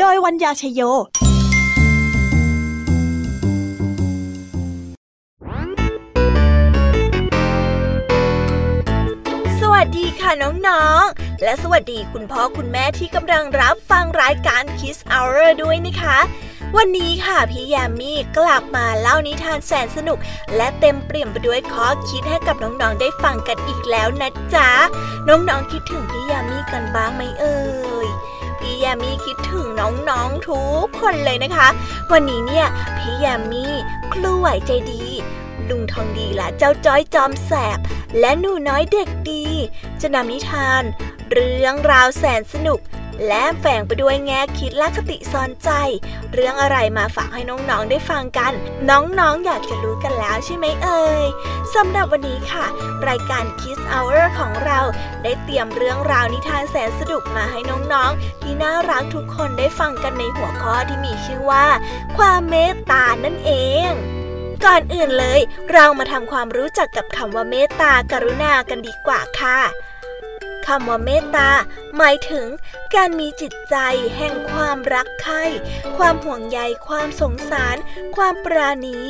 โดยวัญญาชยโยสวัสดีค่ะน้องๆ และสวัสดีคุณพ่อคุณแม่ที่กำลังรับฟังรายการ Kiss Hour ด้วยนะคะ วันนี้ค่ะพี่ยามีกลับมาเล่านิทานแสนสนุก และเต็มเปี่ยมไปด้วยข้อคิดให้กับน้องๆ ได้ฟังกันอีกแล้วนะจ๊ะ น้องๆ คิดถึงพี่ยามีกันบ้างไหมเอ่ย พี่ยามีคิดถึงน้องๆทุกคนเลยนะคะ วันนี้เนี่ยพี่ยามีครูไหวใจดี ลุงทองดีและเจ้าจ้อยจอมแสบ และหนูน้อยเด็กดี จะนำนิทาน เรื่องราวแสนสนุก และแฝงไปด้วยแง่คิดและคติสอนใจ เรื่องอะไรมาฝากให้น้องๆได้ฟังกัน น้องๆออยากจะรู้กันแล้วใช่ไหมเอ่ยสำหรับวันนี้ค่ะ รายการ Kids Hour ของเราได้เตรียมเรื่องราวนิทานแสนสนุกมาให้น้องๆ ที่น่ารักทุกคนได้ฟังกันในหัวข้อที่มีชื่อว่า ความเมตตานั่นเองก่อนอื่นเลย เรามาทำความรู้จักกับคำว่าเมตตากรุณากันดีกว่าค่ะ คำว่าเมตตาหมายถึงการมีจิตใจแห่งความรักใคร่ความห่วงใย ความสงสาร ความปราณี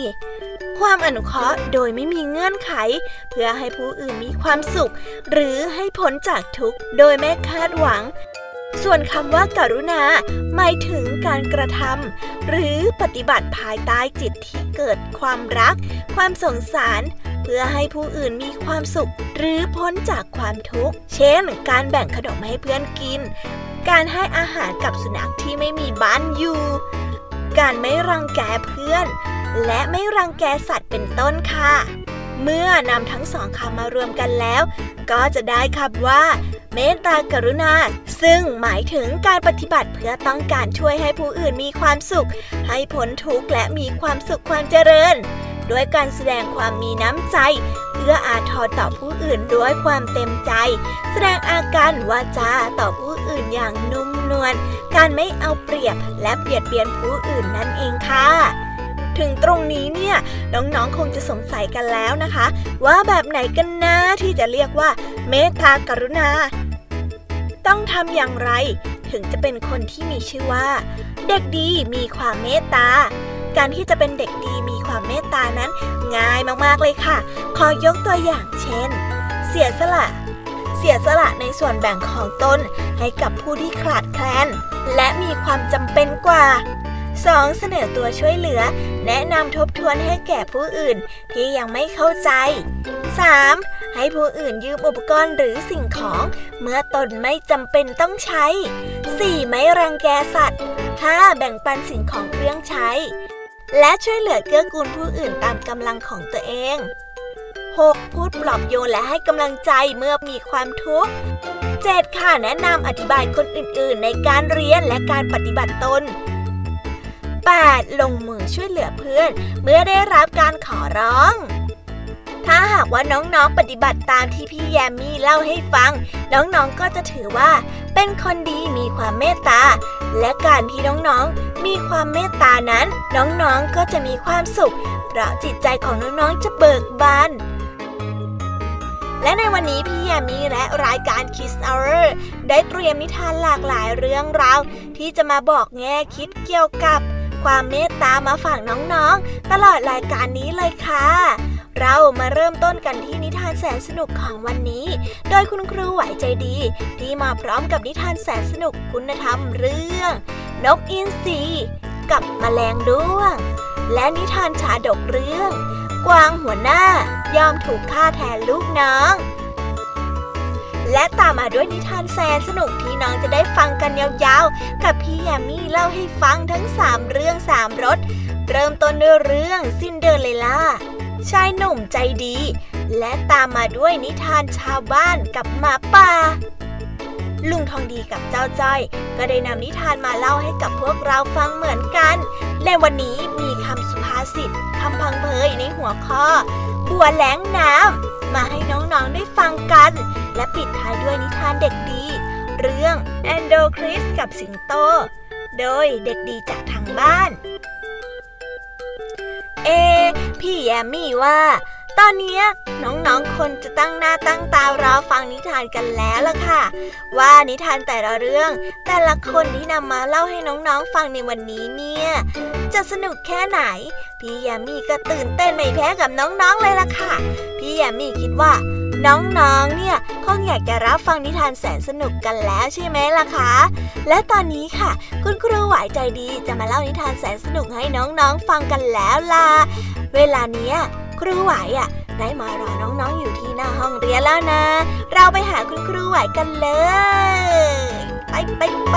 ความอนุเคราะห์โดยไม่มีเงื่อนไข เพื่อให้ผู้อื่นมีความสุข หรือให้พ้นจากทุกข์โดยไม่คาดหวังส่วนคำว่าการุณา หมายถึงการกระทำหรือปฏิบัติภายใต้จิตที่เกิดความรัก ความสงสาร เพื่อให้ผู้อื่นมีความสุข หรือพ้นจากความทุกข์ เช่น การแบ่งขนมให้เพื่อนกิน การให้อาหารกับสุนัขที่ไม่มีบ้านอยู่ การไม่รังแกเพื่อน และไม่รังแกสัตว์เป็นต้นค่ะ เมื่อนำทั้งสองคำมารวมกันแล้ว ก็จะได้คำว่า เมตตากรุณา ซึ่งหมายถึงการปฏิบัติเพื่อต้องการช่วยให้ผู้อื่นมีความสุข ให้พ้นทุกข์และมีความสุขความเจริญ ด้วยการแสดงความมีน้ำใจ เอื้ออาทรต่อผู้อื่นด้วยความเต็มใจ แสดงอาการวาจาต่อผู้อื่นอย่างนุ่มนวล การไม่เอาเปรียบและเบียดเบียนผู้อื่นนั่นเองค่ะถึงตรงนี้เนี่ยน้องๆคงจะสงสัยกันแล้วนะคะ ว่าแบบไหนกันนะที่จะเรียกว่า เมตตากรุณา ต้องทำอย่างไร ถึงจะเป็นคนที่มีชื่อว่า เด็กดีมีความเมตตา การที่จะเป็นเด็กดีมี ความเมตตานั้นง่ายมากๆเลยค่ะ ขอยกตัวอย่างเช่น เสียสละ เสียสละในส่วนแบ่งของตนให้กับผู้ที่ขาดแคลน และมีความจำเป็นกว่า 2. เสนอตัวช่วยเหลือ แนะนำทบทวนให้แก่ผู้อื่นที่ยังไม่เข้าใจ 3. ให้ผู้อื่นยืมอุปกรณ์หรือสิ่งของ เมื่อตนไม่จำเป็นต้องใช้ 4. ไม่รังแกสัตว์ 5. แบ่งปันสิ่งของเครื่องใช้ และช่วยเหลือเกื้อกูลผู้อื่นตามกำลังของตัวเอง 6. พูดปลอบโยนและให้กำลังใจเมื่อมีความทุกข์ 7. ค่ะแนะนำอธิบายคนอื่นๆ ในการเรียนและการปฏิบัติตน 8. ลงมือช่วยเหลือเพื่อน เมื่อได้รับการขอร้อง ถ้าหากว่าน้องๆปฏิบัติตามที่พี่แยมมี่เล่าให้ฟัง น้องๆก็จะถือว่า เป็นคนดีมีความเมตตา และการที่น้องๆมีความเมตตานั้น น้องๆก็จะมีความสุข เพราะจิตใจของน้องๆจะเบิกบานและในวันนี้พี่แยมมี่และรายการ Kiss Hour ได้เตรียมนิทานหลากหลายเรื่องราว ที่จะมาบอกแง่คิดเกี่ยวกับ ความเมตตามาฝากน้องๆ ตลอดรายการนี้เลยค่ะ เรามาเริ่มต้นกันที่นิทานแสนสนุกของวันนี้ โดยคุณครูไหวใจดี ที่มาพร้อมกับนิทานแสนสนุกคุณธรรมเรื่อง นกอินทรีกับแมลงด้วง และนิทานชาดกเรื่อง กวางหัวหน้ายอมถูกฆ่าแทนลูกน้อง และตามมาด้วยนิทานแสนสนุกที่น้องจะได้ฟังกันยาวๆ กับพี่แยมมี่เล่าให้ฟังทั้ง 3 เรื่อง 3รสเริ่มต้นด้วยเรื่องซินเดอเรลล่า ชายหนุ่มใจดี และตามมาด้วยนิทานชาวบ้านกับหมาป่า ลุงทองดีกับเจ้าจ้อย ก็ได้นำนิทานมาเล่าให้กับพวกเราฟังเหมือนกัน ในวันนี้มีคำสุภาษิตคำพังเพยในหัวข้อ บัวแหลงน้ำมาให้น้องๆได้ฟังกัน และปิดท้ายด้วยนิทานเด็กดี เรื่องแอนโดคริสกับสิงโต โดยเด็กดีจากทางบ้าน เอ พี่แยมมี่ว่า ตอนนี้น้องๆ คนจะตั้งหน้าตั้งตารอฟังนิทานกันแล้วล่ะค่ะ ว่านิทานแต่ละเรื่อง แต่ละคนที่นำมาเล่าให้น้องๆฟังในวันนี้เนี่ย จะสนุกแค่ไหน พี่แยมมี่ก็ตื่นเต้นไม่แพ้กับน้องๆเลยล่ะค่ะ พี่แยมมี่คิดว่า น้องๆ เนี่ยคงอยากจะรับฟังนิทานแสนสนุกกันแล้วใช่ไหมล่ะคะ และตอนนี้ค่ะ คุณครูหวายใจดีจะมาเล่านิทานแสนสนุกให้น้องๆ ฟังกันแล้วล่ะ เวลาเนี้ยครูไหวอะได้มารอน้องๆ อยู่ที่หน้าห้องเรียนแล้วนะ เราไปหาคุณครูไหวกันเลย ไปไปไป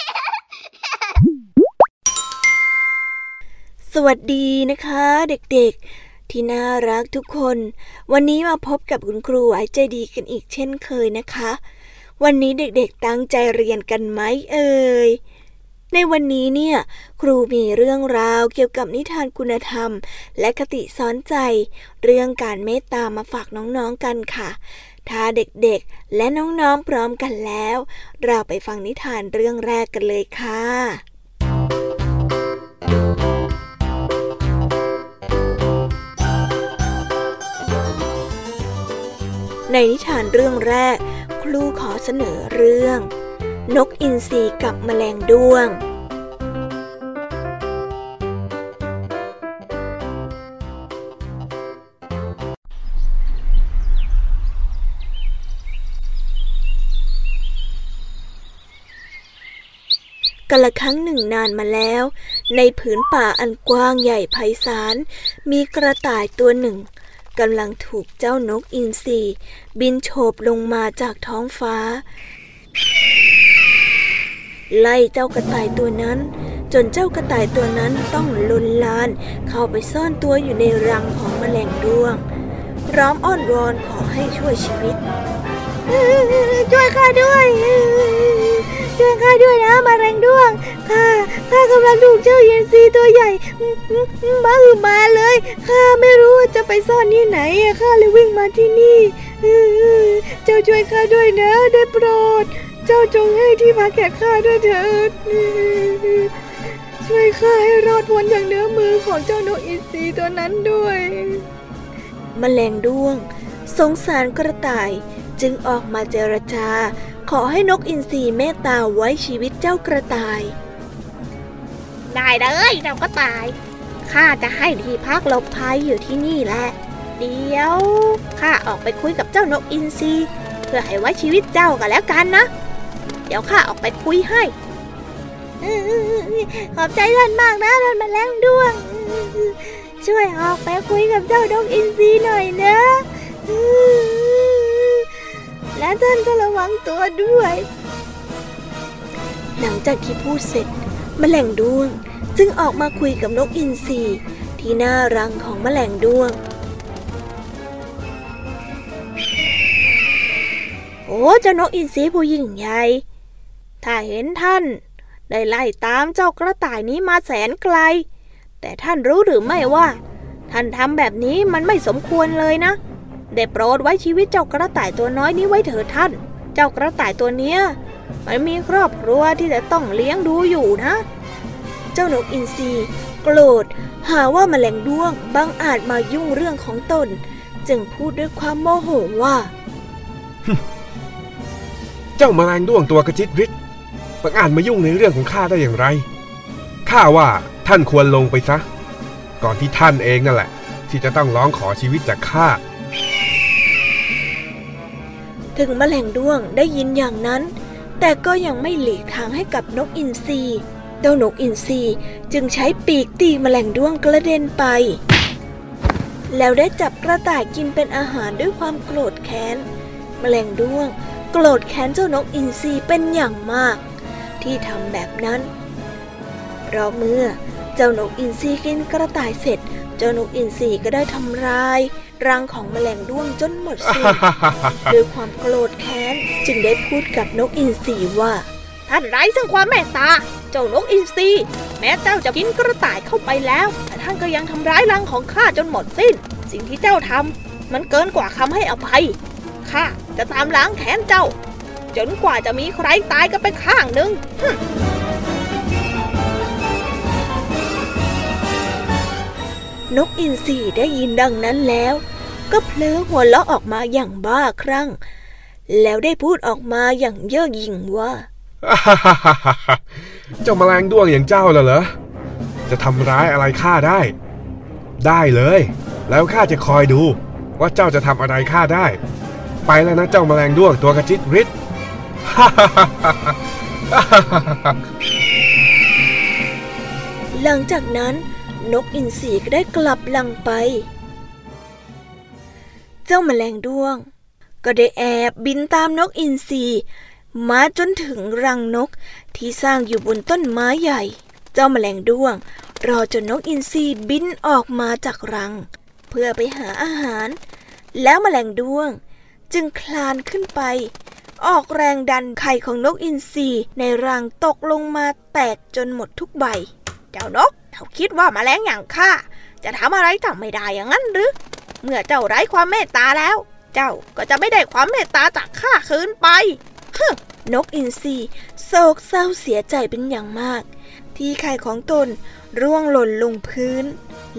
สวัสดีนะคะเด็กๆ ที่น่ารักทุกคน วันนี้มาพบกับคุณครูไหวใจดีกันอีกเช่นเคยนะคะ วันนี้เด็กๆตั้งใจเรียนกันไหมเอ่ยในวันนี้เนี่ย ครูมีเรื่องราวเกี่ยวกับนิทานคุณธรรม และคติสอนใจ เรื่องการเมตตามาฝากน้องๆกันค่ะ ถ้าเด็กๆ และน้องๆพร้อมกันแล้ว เราไปฟังนิทานเรื่องแรกกันเลยค่ะ ในนิทานเรื่องแรก ครูขอเสนอเรื่อง นกอินทรีกับแมลงด้วงกละครั้งหนึ่งนานมาแล้ว ในผืนป่าอันกว้างใหญ่ไพศาลมีกระต่ายตัวหนึ่ง กำลังถูกเจ้านกอินทรีบินโฉบลงมาจากท้องฟ้า ไล่เจ้ากระต่ายตัวนั้น จนเจ้ากระต่ายตัวนั้นต้องลุนลาน เข้าไปซ่อนตัวอยู่ในรังของแมลงด้วง พร้อมอ้อนวอนขอให้ช่วยชีวิต ช่วยข้าด้วย ช่วยข้าด้วยนะมาแรงด้วงข้าข้ากำลังถูกเจ้าเย็นซีตัวใหญ่มาอือมาเลยข้าไม่รู้จะไปซ่อนที่ไหนข้าเลยวิ่งมาที่นี่เจ้าช่วยข้าด้วยนะได้โปรด เจ้าจงให้ที่พักแก่ข้าด้วยเถิดช่วยข้าให้รอดพ้นอย่างเนื้อมือของเจ้านกอินทรีตัวนั้นด้วยมแมลงด้วง สงสารกระต่าย จึงออกมาเจรจา ขอให้นกอินทรีเมตตาไว้ชีวิตเจ้ากระต่าย ได้เลยเราก็ตาย ข้าจะให้ที่พักหลบภัยอยู่ที่นี่แหละ เดี๋ยวข้าออกไปคุยกับเจ้านกอินทรีเพื่อให้ไว้ชีวิตเจ้ากันแล้วกันนะ เดี๋ยวข้าออกไปคุยให้ขอบใจท่านมากนะท่านแมลงด้วง ช่วยออกไปคุยกับเจ้านกอินทรีหน่อยนะ และท่านก็ระวังตัวด้วย หลังจากที่พูดเสร็จมแมลงด้วงจึงออกมาคุยกับนกอินทรีที่หน้ารังของมแมลงด้วง โอ้เจ้านกอินทรีผู้ยิ่งใหญ่ ถ้าเห็นท่าน ได้ไล่ตามเจ้ากระต่ายนี้มาแสนไกล แต่ท่านรู้หรือไม่ว่า ท่านทำแบบนี้มันไม่สมควรเลยนะ ได้โปรดไว้ชีวิตเจ้ากระต่ายตัวน้อยนี้ไว้เถิดท่าน เจ้ากระต่ายตัวเนี้ยมันมีครอบครัวที่จะต้องเลี้ยงดูอยู่นะ เจ้านกอินทรีโกรธ หาว่าแมลงด้วงบังอาจมายุ่งเรื่องของตน จึงพูดด้วยความโมโหว่า เจ้าแมลงด้วงตัวกระจิตริดบังอาจมายุ่งในเรื่องของข้าได้อย่างไรข้าว่าท่านควรลงไปซะ ก่อนที่ท่านเองนั่นแหละ ที่จะต้องร้องขอชีวิตจากข้า ถึงแมลงด้วงได้ยินอย่างนั้น แต่ก็ยังไม่หลีกทางให้กับนกอินทรีเจ้านกอินทรีจึงใช้ปีกตีแมลงด้วงกระเด็นไป แล้วได้จับกระต่ายกินเป็นอาหารด้วยความโกรธแค้น แมลงด้วง โกรธแค้นเจ้านกอินทรีเป็นอย่างมาก ที่ทำแบบนั้น เพราะเมื่อเจ้านกอินทรีกินกระต่ายเสร็จ เจ้านกอินทรีก็ได้ทำลาย รังของแมลงด้วงจนหมดสิ้นด้วยความโกรธแค้นจึงได้พูดกับนกอินทรีว่า ท่านไร้ซึ่งความเมตตา เจ้านกอินทรีแม้เจ้าจะกินกระต่ายเข้าไปแล้ว แต่ท่านก็ยังทำร้ายรังของข้าจนหมดสิ้น สิ่งที่เจ้าทำมันเกินกว่าคำให้อภัยข้าจะตามล้างแค้นเจ้า จนกว่าจะมีใครตายกันไปข้างหนึ่ง นกอินทรีได้ยินดังนั้นแล้ว ก็เพลอหัวเราะออกมาอย่างบ้าคลั่ง แล้วได้พูดออกมาอย่างเย่อหยิ่งว่าเจ้าแมลงด้วงอย่างเจ้าน่ะเหรอ จะทำร้ายอะไรข้าได้ ได้เลย แล้วข้าจะคอยดู ว่าเจ้าจะทำอะไรข้าได้ ไปแล้วนะเจ้าแมลงด้วงตัวกระจิตริดหลังจากนั้น นกอินทรีก็ได้กลับลังไป เจ้าแมลงด้วง ก็ได้แอบบินตามนกอินทรีมาจนถึงรังนกที่สร้างอยู่บนต้นไม้ใหญ่ เจ้าแมลงด้วง รอจนนกอินทรีบินออกมาจากรัง เพื่อไปหาอาหาร แล้วแมลงด้วง จึงคลานขึ้นไป ออกแรงดันไข่ของนกอินทรีในรังตกลงมาแตกจนหมดทุกใบ เจ้านก เขาคิดว่าแมลงอย่างข้าจะทำอะไรเจ้าไม่ได้อย่างนั้นหรือ เมื่อเจ้าไร้ความเมตตาแล้ว เจ้าก็จะไม่ได้ความเมตตาจากข้าคืนไปนกอินทรีโศกเศร้าเสียใจเป็นอย่างมาก ที่ไข่ของตนร่วงหล่นลงพื้น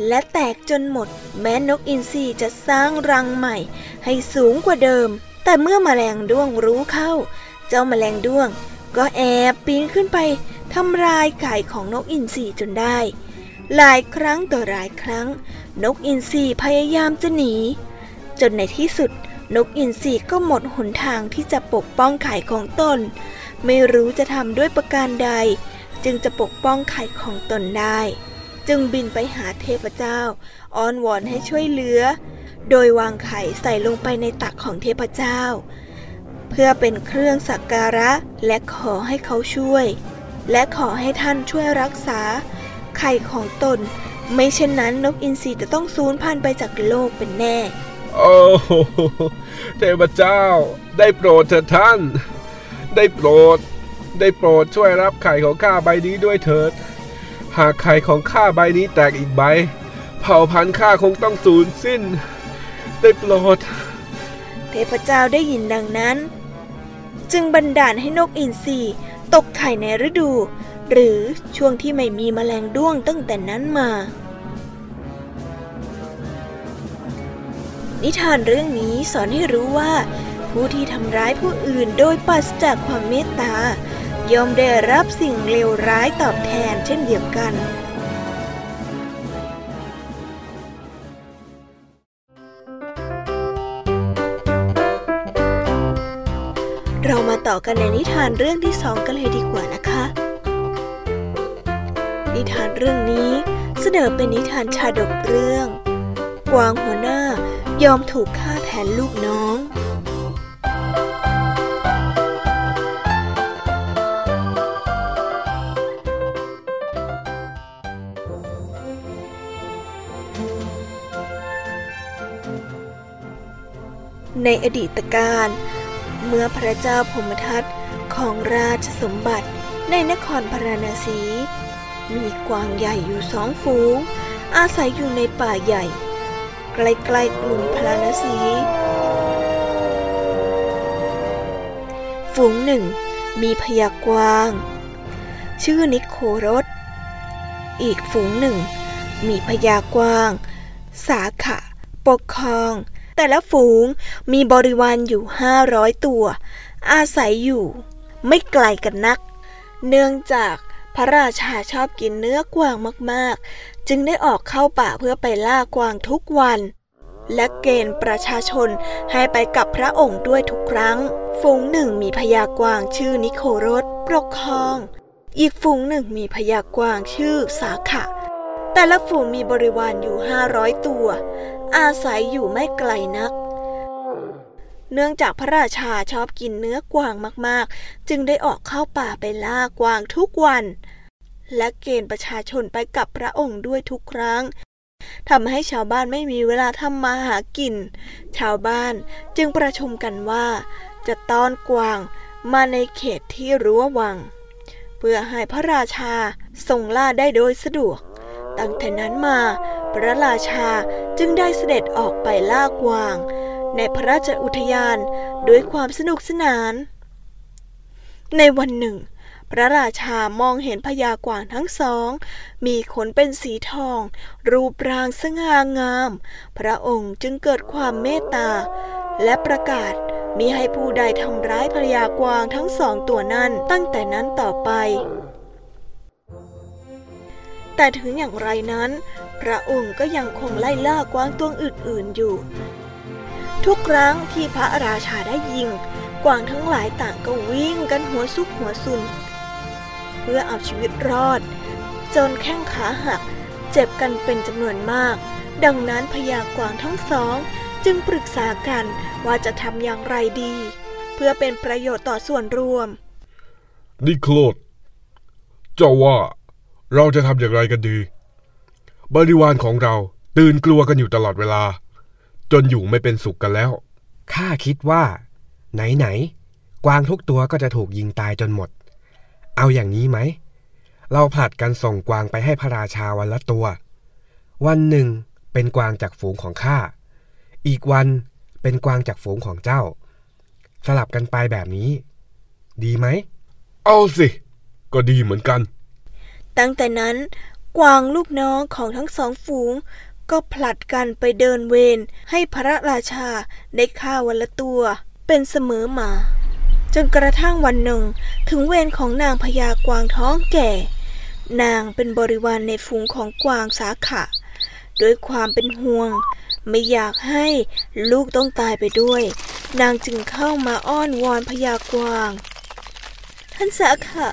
และแตกจนหมด แม้นกอินทรีจะสร้างรังใหม่ ให้สูงกว่าเดิม แต่เมื่อมแมลงด้วงรู้เข้า เจ้าแมลงด้วง ก็แอบปีนขึ้นไป ทำลายไข่ของนกอินทรีจนได้ หลายครั้งต่อหลายครั้ง นกอินทรีพยายามจะหนี จนในที่สุด นกอินทรีก็หมดหนทางที่จะปกป้องไข่ของตน ไม่รู้จะทำด้วยประการใด จึงจะปกป้องไข่ของตนได้ จึงบินไปหาเทพเจ้า อ้อนวอนให้ช่วยเหลือ โดยวางไข่ใส่ลงไปในตักของเทพเจ้า เพื่อเป็นเครื่องสักการะและขอให้เขาช่วย และขอให้ท่านช่วยรักษา ไข่ของตน ไม่เช่นนั้นนกอินทรีจะต้องสูญพันธุ์ไปจากโลกเป็นแน่ โอ้โหเทพเจ้า ได้โปรดเถิดท่าน ได้โปรด ได้โปรดช่วยรับไข่ของข้าใบนี้ด้วยเถิด หากไข่ของข้าใบนี้แตกอีกใบ เผ่าพันธุ์ข้าคงต้องสูญสิ้น ได้โปรด เทพเจ้าได้ยินดังนั้น จึงบันดาลให้นกอินทรี ตกไข่ในฤดู หรือช่วงที่ไม่มีแมลงด้วงตั้งแต่นั้นมา นิทานเรื่องนี้สอนให้รู้ว่า ผู้ที่ทำร้ายผู้อื่นโดยปราศจากความเมตตาย่อมได้รับสิ่งเลวร้ายตอบแทนเช่นเดียวกัน ต่อกันในนิทานเรื่องที่สองกันเลยดีกว่านะคะ นิทานเรื่องนี้เสนอเป็นนิทานชาดกเรื่อง กวางหัวหน้ายอมถูกฆ่าแทนลูกน้องในอดีตการ เมื่อพระเจ้าพมทัตของราชสมบัติในนครพาราณสี มีกวางใหญ่อยู่สองฝูง อาศัยอยู่ในป่าใหญ่ ใกล้ๆกรุงพาราณสี ฝูงหนึ่งมีพญากวาง ชื่อนิโครส อีกฝูงหนึ่ง มีพญากวาง สาขะ ปกครอง แต่ละฝูงมีบริวารอยู่ห้าร้อยตัว อาศัยอยู่ ไม่ไกลกันนัก เนื่องจากพระราชาชอบกินเนื้อกวางมากๆ จึงได้ออกเข้าป่าเพื่อไปล่ากวางทุกวัน และเกณฑ์ประชาชนให้ไปกับพระองค์ด้วยทุกครั้ง ฝูงหนึ่งมีพญากวางชื่อนิโครสปกครอง อีกฝูงหนึ่งมีพญากวางชื่อสาขะแต่ละฝูงมีบริวารอยู่ห้าร้อยตัว อาศัยอยู่ไม่ไกลนัก เนื่องจากพระราชาชอบกินเนื้อกวางมากๆ จึงได้ออกเข้าป่าไปล่ากวางทุกวัน และเกณฑ์ประชาชนไปกับพระองค์ด้วยทุกครั้งทำให้ชาวบ้านไม่มีเวลาทำมาหากิน ชาวบ้านจึงประชุมกันว่า จะต้อนกวางมาในเขตที่รั้ววัง เพื่อให้พระราชาทรงล่าได้โดยสะดวก ตั้งแต่นั้นมา พระราชาจึงได้เสด็จออกไปล่ากวาง ในพระราชอุทยานด้วยความสนุกสนาน ในวันหนึ่ง พระราชามองเห็นพญากวางทั้งสอง มีขนเป็นสีทอง รูปร่างสง่างาม พระองค์จึงเกิดความเมตตา และประกาศมิให้ผู้ใดทำร้ายพญากวางทั้งสองตัวนั้นตั้งแต่นั้นต่อไป แต่ถึงอย่างไรนั้น พระองค์ก็ยังคงไล่ล่ากวางตัวอื่นๆอยู่ ทุกครั้งที่พระราชาได้ยิง กวางทั้งหลายต่างก็วิ่งกันหัวซุกหัวซุน เพื่อเอาชีวิตรอด จนแข้งขาหัก เจ็บกันเป็นจำนวนมาก ดังนั้นพญากวางทั้งสอง จึงปรึกษากันว่าจะทำอย่างไรดี เพื่อเป็นประโยชน์ต่อส่วนรวม นิโคลดเจ้าว่า เราจะทำอย่างไรกันดี บริวารของเราตื่นกลัวกันอยู่ตลอดเวลา จนอยู่ไม่เป็นสุขกันแล้ว ข้าคิดว่า ไหนๆกวางทุกตัวก็จะถูกยิงตายจนหมด เอาอย่างนี้ไหม เราผลัดกันส่งกวางไปให้พระราชาวันละตัว วันหนึ่งเป็นกวางจากฝูงของข้า อีกวันเป็นกวางจากฝูงของเจ้า สลับกันไปแบบนี้ ดีไหม เอาสิ ก็ดีเหมือนกัน ตั้งแต่นั้นกวางลูกน้องของทั้งสองฝูง ก็ผลัดกันไปเดินเวรให้พระราชาได้ฆ่าวันละตัว เป็นเสมอมา จนกระทั่งวันหนึ่ง ถึงเวรของนางพญากวางท้องแก่ นางเป็นบริวารในฝูงของกวางสาขะด้วยความเป็นห่วง ไม่อยากให้ลูกต้องตายไปด้วย นางจึงเข้ามาอ้อนวอนพญากวาง ท่านสาขะ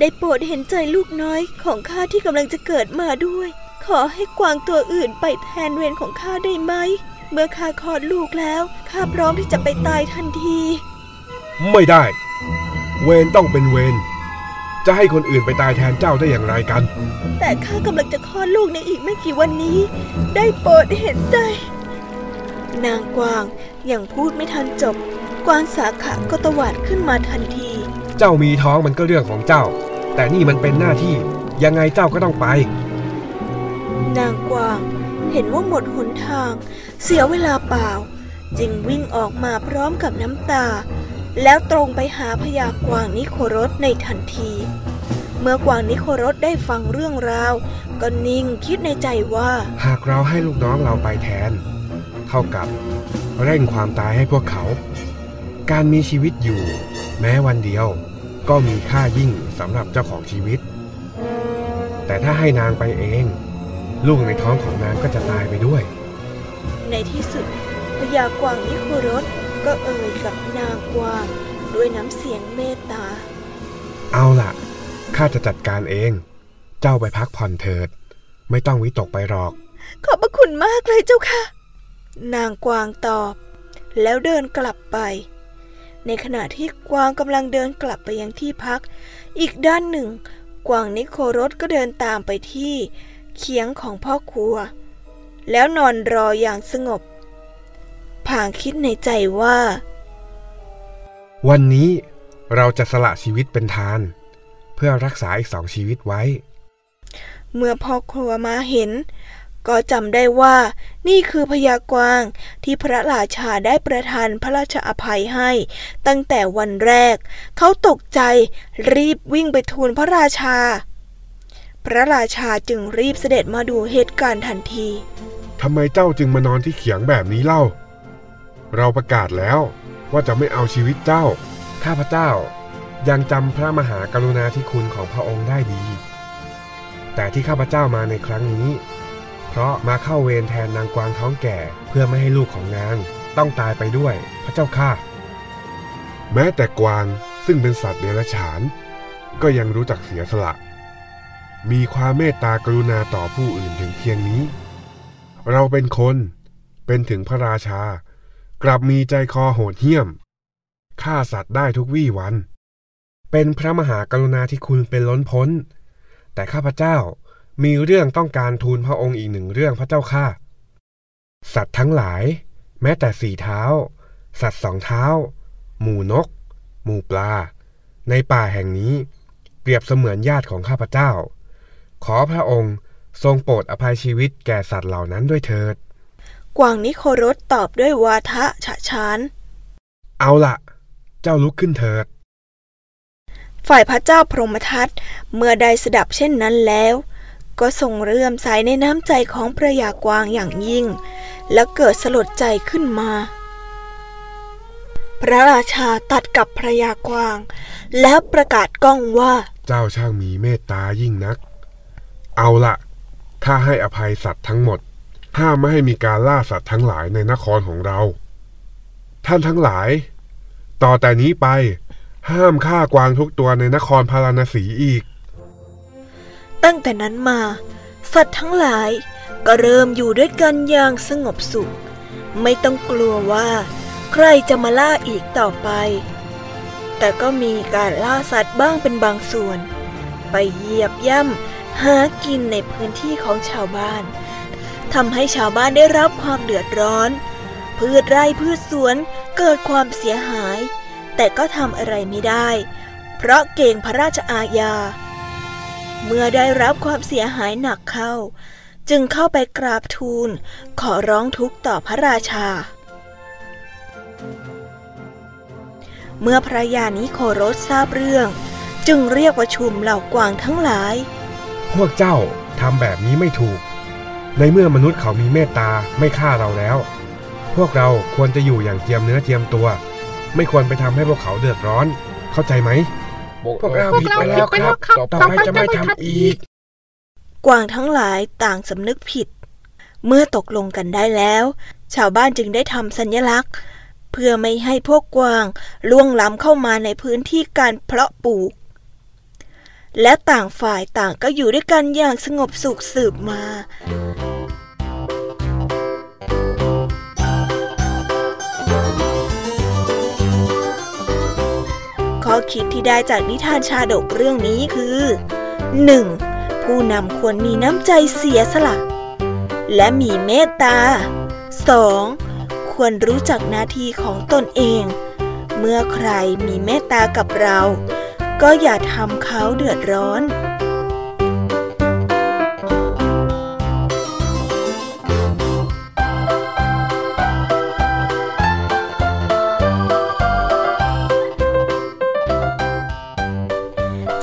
ได้โปรดเห็นใจลูกน้อยของข้าที่กำลังจะเกิดมาด้วย ขอให้กวางตัวอื่นไปแทนเวรของข้าได้ไหม เมื่อข้าคลอดลูกแล้วข้าพร้อมที่จะไปตายทันที ไม่ได้ เวรต้องเป็นเวรจะให้คนอื่นไปตายแทนเจ้าได้อย่างไรกัน แต่ข้ากำลังจะคลอดลูกในอีกไม่กี่วันนี้ ได้โปรดเห็นใจ นางกวางยังพูดไม่ทันจบ กวางสาขะก็ตวาดขึ้นมาทันที เจ้ามีท้องมันก็เรื่องของเจ้า แต่นี่มันเป็นหน้าที่ยังไงเจ้าก็ต้องไป นางกวางเห็นว่าหมดหนทาง เสียเวลาเปล่า จึงวิ่งออกมาพร้อมกับน้ำตา แล้วตรงไปหาพญากวางนิโครสในทันที เมื่อกวางนิโครสได้ฟังเรื่องราว ก็นิ่งคิดในใจว่า หากเราให้ลูกน้องเราไปแทน เท่ากับเร่งความตายให้พวกเขา การมีชีวิตอยู่ แม้วันเดียว ก็มีค่ายิ่งสำหรับเจ้าของชีวิต แต่ถ้าให้นางไปเอง ลูกในท้องของนางก็จะตายไปด้วย ในที่สุดพญากวางนิโครสก็เอ่ยกับนางกวางด้วยน้ำเสียงเมตตา เอาล่ะ ข้าจะจัดการเอง เจ้าไปพักผ่อนเถิด ไม่ต้องวิตกไปหรอก ขอบพระคุณมากเลยเจ้าค่ะ นางกวางตอบ แล้วเดินกลับไป ในขณะที่กวางกำลังเดินกลับไปยังที่พัก อีกด้านหนึ่ง กวางนิโครสก็เดินตามไปที่เคียงของพ่อครัว แล้วนอนรออย่างสงบผางคิดในใจว่า วันนี้เราจะสละชีวิตเป็นทาน เพื่อรักษาอีกสองชีวิตไว้ เมื่อพ่อครัวมาเห็น ก็จำได้ว่านี่คือพญากวางที่พระราชาได้ประทานพระราชอภัยให้ ตั้งแต่วันแรก เขาตกใจรีบวิ่งไปทูลพระราชา พระราชาจึงรีบเสด็จมาดูเหตุการณ์ทันทีทำไมเจ้าจึงมานอนที่เขียงแบบนี้เล่า เราประกาศแล้วว่าจะไม่เอาชีวิตเจ้า ข้าพเจ้ายังจำพระมหากรุณาธิคุณของพระองค์ได้ดี แต่ที่ข้าพเจ้ามาในครั้งนี้ เพราะมาเข้าเวรแทนนางกวางท้องแก่เพื่อไม่ให้ลูกของนางต้องตายไปด้วยพระเจ้าข้าแม้แต่กวางซึ่งเป็นสัตว์เดรัจฉาน ก็ยังรู้จักเสียสละ มีความเมตตากรุณาต่อผู้อื่นถึงเพียงนี้ เราเป็นคนเป็นถึงพระราชา กลับมีใจคอโหดเหี้ยมฆ่าสัตว์ได้ทุกวี่วัน เป็นพระมหากรุณาธิคุณเป็นล้นพ้น แต่ข้าพเจ้า มีเรื่องต้องการทูลพระองค์อีกหนึ่งเรื่องพระเจ้าข้าสัตว์ทั้งหลาย แม้แต่สี่เท้า สัตว์สองเท้า หมู่นก หมู่ปลา ในป่าแห่งนี้ เปรียบเสมือนญาติของข้าพเจ้า ขอพระองค์ทรงโปรดอภัยชีวิตแก่สัตว์เหล่านั้นด้วยเถิด กวางนิโครสตอบด้วยวาทะฉะฉาน เอาละเจ้าลุกขึ้นเถิด ฝ่ายพระเจ้าพรหมทัตเมื่อได้สดับเช่นนั้นแล้ว ก็ทรงเรื่อมใสในน้ำใจของพระยากวางอย่างยิ่ง และเกิดสลดใจขึ้นมา พระราชาตัดกับพระยากวาง แล้วประกาศก้องว่า เจ้าช่างมีเมตตายิ่งนัก เอาละข้าให้อภัยสัตว์ทั้งหมด ห้ามไม่ให้มีการล่าสัตว์ทั้งหลายในนครของเรา ท่านทั้งหลาย ต่อแต่นี้ไป ห้ามฆ่ากวางทุกตัวในนครพาราณสีอีก ตั้งแต่นั้นมา สัตว์ทั้งหลายก็เริ่มอยู่ด้วยกันอย่างสงบสุข ไม่ต้องกลัวว่า ใครจะมาล่าอีกต่อไป แต่ก็มีการล่าสัตว์บ้างเป็นบางส่วน ไปเหยียบย่ำหากินในพื้นที่ของชาวบ้านทำให้ชาวบ้านได้รับความเดือดร้อน พืชไร่พืชสวนเกิดความเสียหาย แต่ก็ทำอะไรไม่ได้ เพราะเก่งพระราชอาญา เมื่อได้รับความเสียหายหนักเข้า จึงเข้าไปกราบทูล ขอร้องทุกข์ต่อพระราชา เมื่อพระยานิโครสทราบเรื่อง จึงเรียกประชุมเหล่ากวางทั้งหลาย พวกเจ้าทำแบบนี้ไม่ถูก ในเมื่อมนุษย์เขามีเมตตาไม่ฆ่าเราแล้ว พวกเราควรจะอยู่อย่างเจียมเนื้อเจียมตัว ไม่ควรไปทำให้พวกเขาเดือดร้อน เข้าใจไหม พวกเราผิดไปแล้วครับ ต่อไปจะไม่ทำอีก กวางทั้งหลายต่างสำนึกผิด เมื่อตกลงกันได้แล้ว ชาวบ้านจึงได้ทำสัญลักษณ์ เพื่อไม่ให้พวกกวางล่วงล้ำเข้ามาในพื้นที่การเพาะปลูก และต่างฝ่ายต่างก็อยู่ด้วยกันอย่างสงบสุขสืบมา คิดที่ได้จากนิทานชาดกเรื่องนี้คือ 1. ผู้นำควรมีน้ำใจเสียสละ และมีเมตตา 2. ควรรู้จักหน้าที่ของตนเอง เมื่อใครมีเมตตากับเรา ก็อย่าทำเขาเดือดร้อน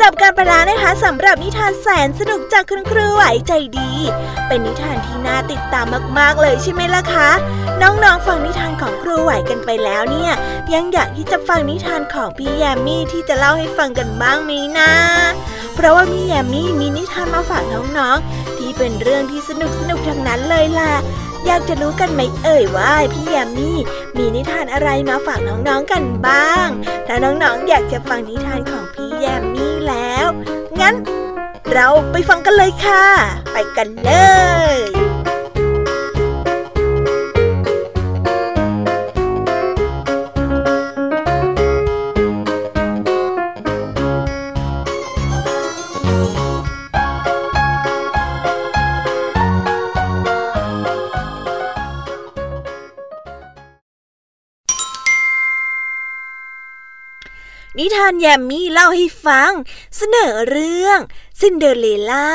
จบกันไปแล้วนะคะสำหรับนิทานแสนสนุกจากคุณครูไหวใจดี เป็นนิทานที่น่าติดตามมากๆเลยใช่ไหมล่ะคะ น้องๆฟังนิทานของครูไหวกันไปแล้วเนี่ย ยังอยากที่จะฟังนิทานของพี่แยมมี่ที่จะเล่าให้ฟังกันบ้างไหมนะ เพราะว่าพี่แยมมี่มีนิทานมาฝากน้องๆที่เป็นเรื่องที่สนุกสนุกทั้งนั้นเลยล่ะ อยากจะรู้กันไหมเอ่ยว่าพี่แยมมี่มีนิทานอะไรมาฝากน้องๆกันบ้าง ถ้าน้องๆอยากจะฟังนิทานของพี่แยมมี่แล้ว งั้น เราไปฟังกันเลยค่ะ ไปกันเลย ทานแยมมี่เล่าให้ฟัง เสนอเรื่องซินเดอเรลล่า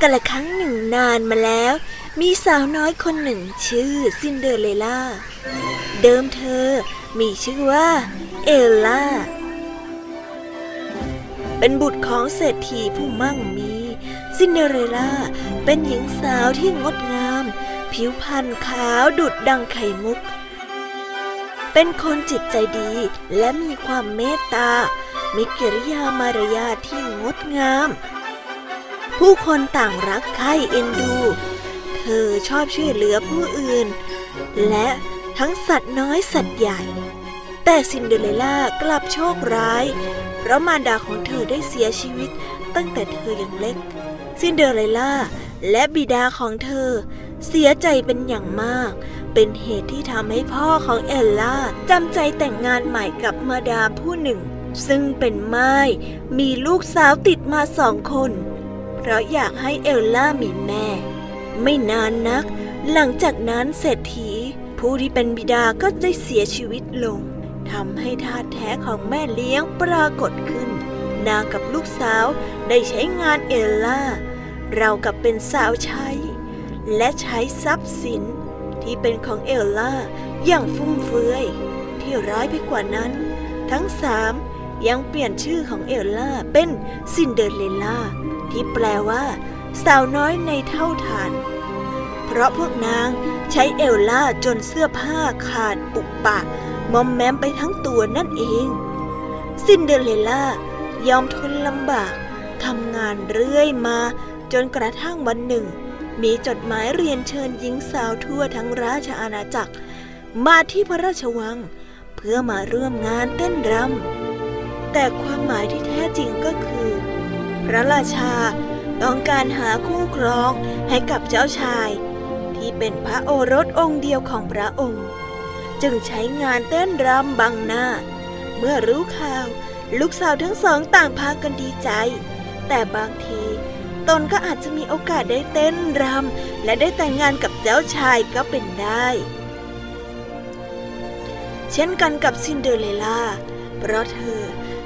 กันละครั้งหนึ่งนานมาแล้ว มีสาวน้อยคนหนึ่งชื่อซินเดอเรลล่า เดิมเธอมีชื่อว่าเอลล่า เป็นบุตรของเศรษฐีผู้มั่งมี ซินเดอเรลล่าเป็นหญิงสาวที่งดงาม ผิวพรรณขาวดุจดังไข่มุก เป็นคนจิตใจดีและมีความเมตตา มีกิริยามารยาทที่งดงาม ผู้คนต่างรักใคร่เอ็นดู เธอชอบช่วยเหลือผู้อื่น และทั้งสัตว์น้อยสัตว์ใหญ่ แต่ซินเดอเรลล่ากลับโชคร้าย เพราะมารดาของเธอได้เสียชีวิตตั้งแต่เธอยังเล็ก ซินเดอเรลล่า และบิดาของเธอ เสียใจเป็นอย่างมาก เป็นเหตุที่ทำให้พ่อของเอลล่าจำใจแต่งงานใหม่กับมาดาผู้หนึ่ง ซึ่งเป็นม่ายมีลูกสาวติดมาสองคน เพราะอยากให้เอลล่ามีแม่ ไม่นานนัก หลังจากนั้นเศรษฐี ผู้ที่เป็นบิดาก็ได้เสียชีวิตลงทำให้ธาตุแท้ของแม่เลี้ยงปรากฏขึ้น นางกับลูกสาวได้ใช้งานเอลล่า ราวกับเป็นสาวใช้ และใช้ทรัพย์สิน ที่เป็นของเอลล่าอย่างฟุ่มเฟือย ที่ร้ายไปกว่านั้น ทั้งสามยังเปลี่ยนชื่อของเอลล่าเป็นซินเดอเรลล่าที่แปลว่า สาวน้อยในเถ้าถ่าน เพราะพวกนางใช้เอลล่าจนเสื้อผ้าขาดปุปะ มอมแมมไปทั้งตัวนั่นเอง ซินเดอเรลล่ายอมทนลำบากทำงานเรื่อยมา จนกระทั่งวันหนึ่ง มีจดหมายเรียนเชิญหญิงสาวทั่วทั้งราชอาณาจักร มาที่พระราชวัง เพื่อมาร่วมงานเต้นรำแต่ความหมายที่แท้จริงก็คือ พระราชาต้องการหาคู่ครองให้กับเจ้าชาย ที่เป็นพระโอรสองค์เดียวของพระองค์ จึงใช้งานเต้นรำบังหน้า เมื่อรู้ข่าว ลูกสาวทั้งสองต่างพากันดีใจ แต่บางที ตนก็อาจจะมีโอกาสได้เต้นรำและได้แต่งงานกับเจ้าชายก็เป็นได้ เช่นกันกับซินเดอเรลล่า เพราะเธอ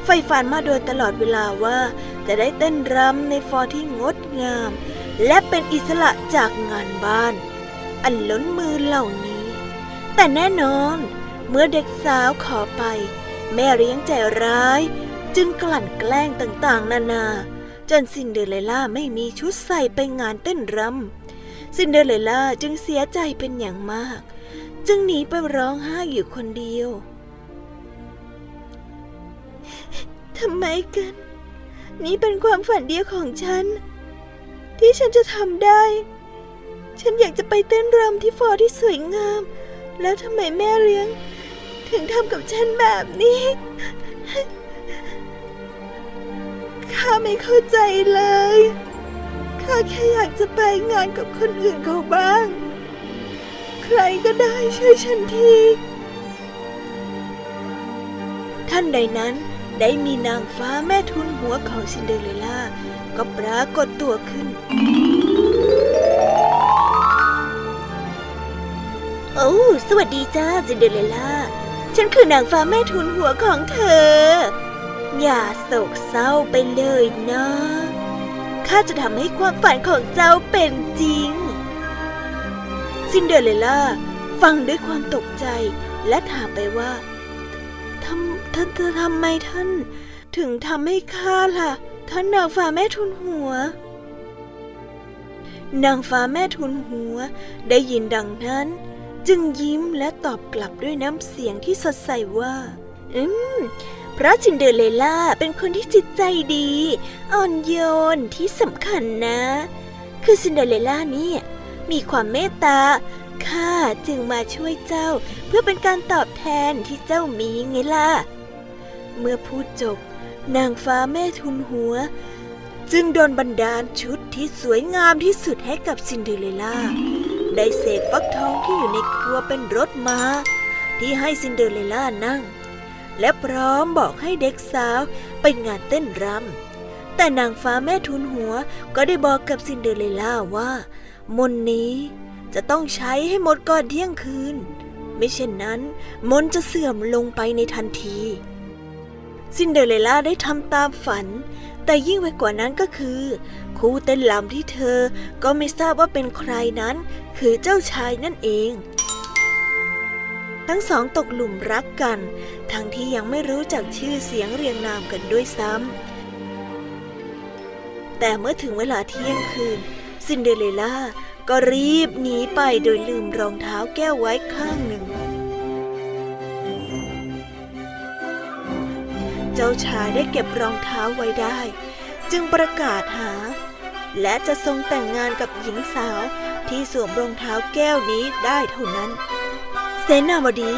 ใฝ่ฝันมาโดยตลอดเวลาว่า จะได้เต้นรำในฟลอร์ที่งดงาม และเป็นอิสระจากงานบ้าน อันล้นมือเหล่านี้ แต่แน่นอน เมื่อเด็กสาวขอไป แม่เลี้ยงใจร้าย จึงกลั่นแกล้งต่างๆ นานา จนซินเดอเรลล่าไม่มีชุดใส่ไปงานเต้นรำซินเดอเรลล่าจึงเสียใจเป็นอย่างมาก จึงหนีไปร้องไห้อยู่คนเดียวทำไมกัน นี่เป็นความฝันเดียวของฉัน ที่ฉันจะทำได้ ฉันอยากจะไปเต้นรำที่ฟอร์ที่สวยงาม แล้วทำไมแม่เลี้ยง ถึงทำกับฉันแบบนี้ ข้าไม่เข้าใจเลย ข้าแค่อยากจะไปงานกับคนอื่นเขาบ้าง ใครก็ได้ช่วยฉันที ทันใดนั้นได้มีนางฟ้าแม่ทูนหัวของซินเดอเรลล่า ก็ปรากฏตัวขึ้น โอ้สวัสดีจ้าซินเดอเรลล่า ฉันคือนางฟ้าแม่ทูนหัวของเธอ อย่าโศกเศร้าไปเลยนะ ข้าจะทำให้ความฝันของเจ้าเป็นจริง ซินเดอเรลล่าฟังด้วยความตกใจและถามไปว่าทำท่านจะทำไมท่าน ถึงทำให้ข้าล่ะ ท่านนางฟ้าแม่ทุนหัวนางฟ้าแม่ทุนหัว ได้ยินดังนั้น จึงยิ้มและตอบกลับด้วยน้ำเสียงที่สดใสว่า อืม เพราะซินเดอเรลล่าเป็นคนที่จิตใจดี อ่อนโยนที่สำคัญนะ คือซินเดอเรลล่านี่มีความเมตตาข้าจึงมาช่วยเจ้า เพื่อเป็นการตอบแทนที่เจ้ามีไงล่ะ เมื่อพูดจบ นางฟ้าแม่ทูนหัว จึงดลบันดาลชุดที่สวยงามที่สุดให้กับซินเดอเรลล่า ได้เสกฟักทองที่อยู่ในครัวเป็นรถม้าที่ให้ซินเดอเรลล่านั่ง และพร้อมบอกให้เด็กสาวไปงานเต้นรำแต่นางฟ้าแม่ทูนหัวก็ได้บอกกับซินเดอเรลล่าว่า มนตร์นี้จะต้องใช้ให้หมดก่อนเที่ยงคืน ไม่เช่นนั้น มนตร์จะเสื่อมลงไปในทันที ซินเดอเรลล่าได้ทำตามฝัน แต่ยิ่งไปกว่านั้นก็คือ คู่เต้นรำที่เธอก็ไม่ทราบว่าเป็นใครนั้น คือเจ้าชายนั่นเอง ทั้งสองตกหลุมรักกัน ทั้งที่ยังไม่รู้จักชื่อเสียงเรียงนามกันด้วยซ้ำ แต่เมื่อถึงเวลาเที่ยงคืน ซินเดอเรลล่าก็รีบหนีไปโดยลืมรองเท้าแก้วไว้ข้างหนึ่ง เจ้าชายได้เก็บรองเท้าไว้ได้ จึงประกาศหา และจะทรงแต่งงานกับหญิงสาวที่สวมรองเท้าแก้วนี้ได้เท่านั้น สนาบดี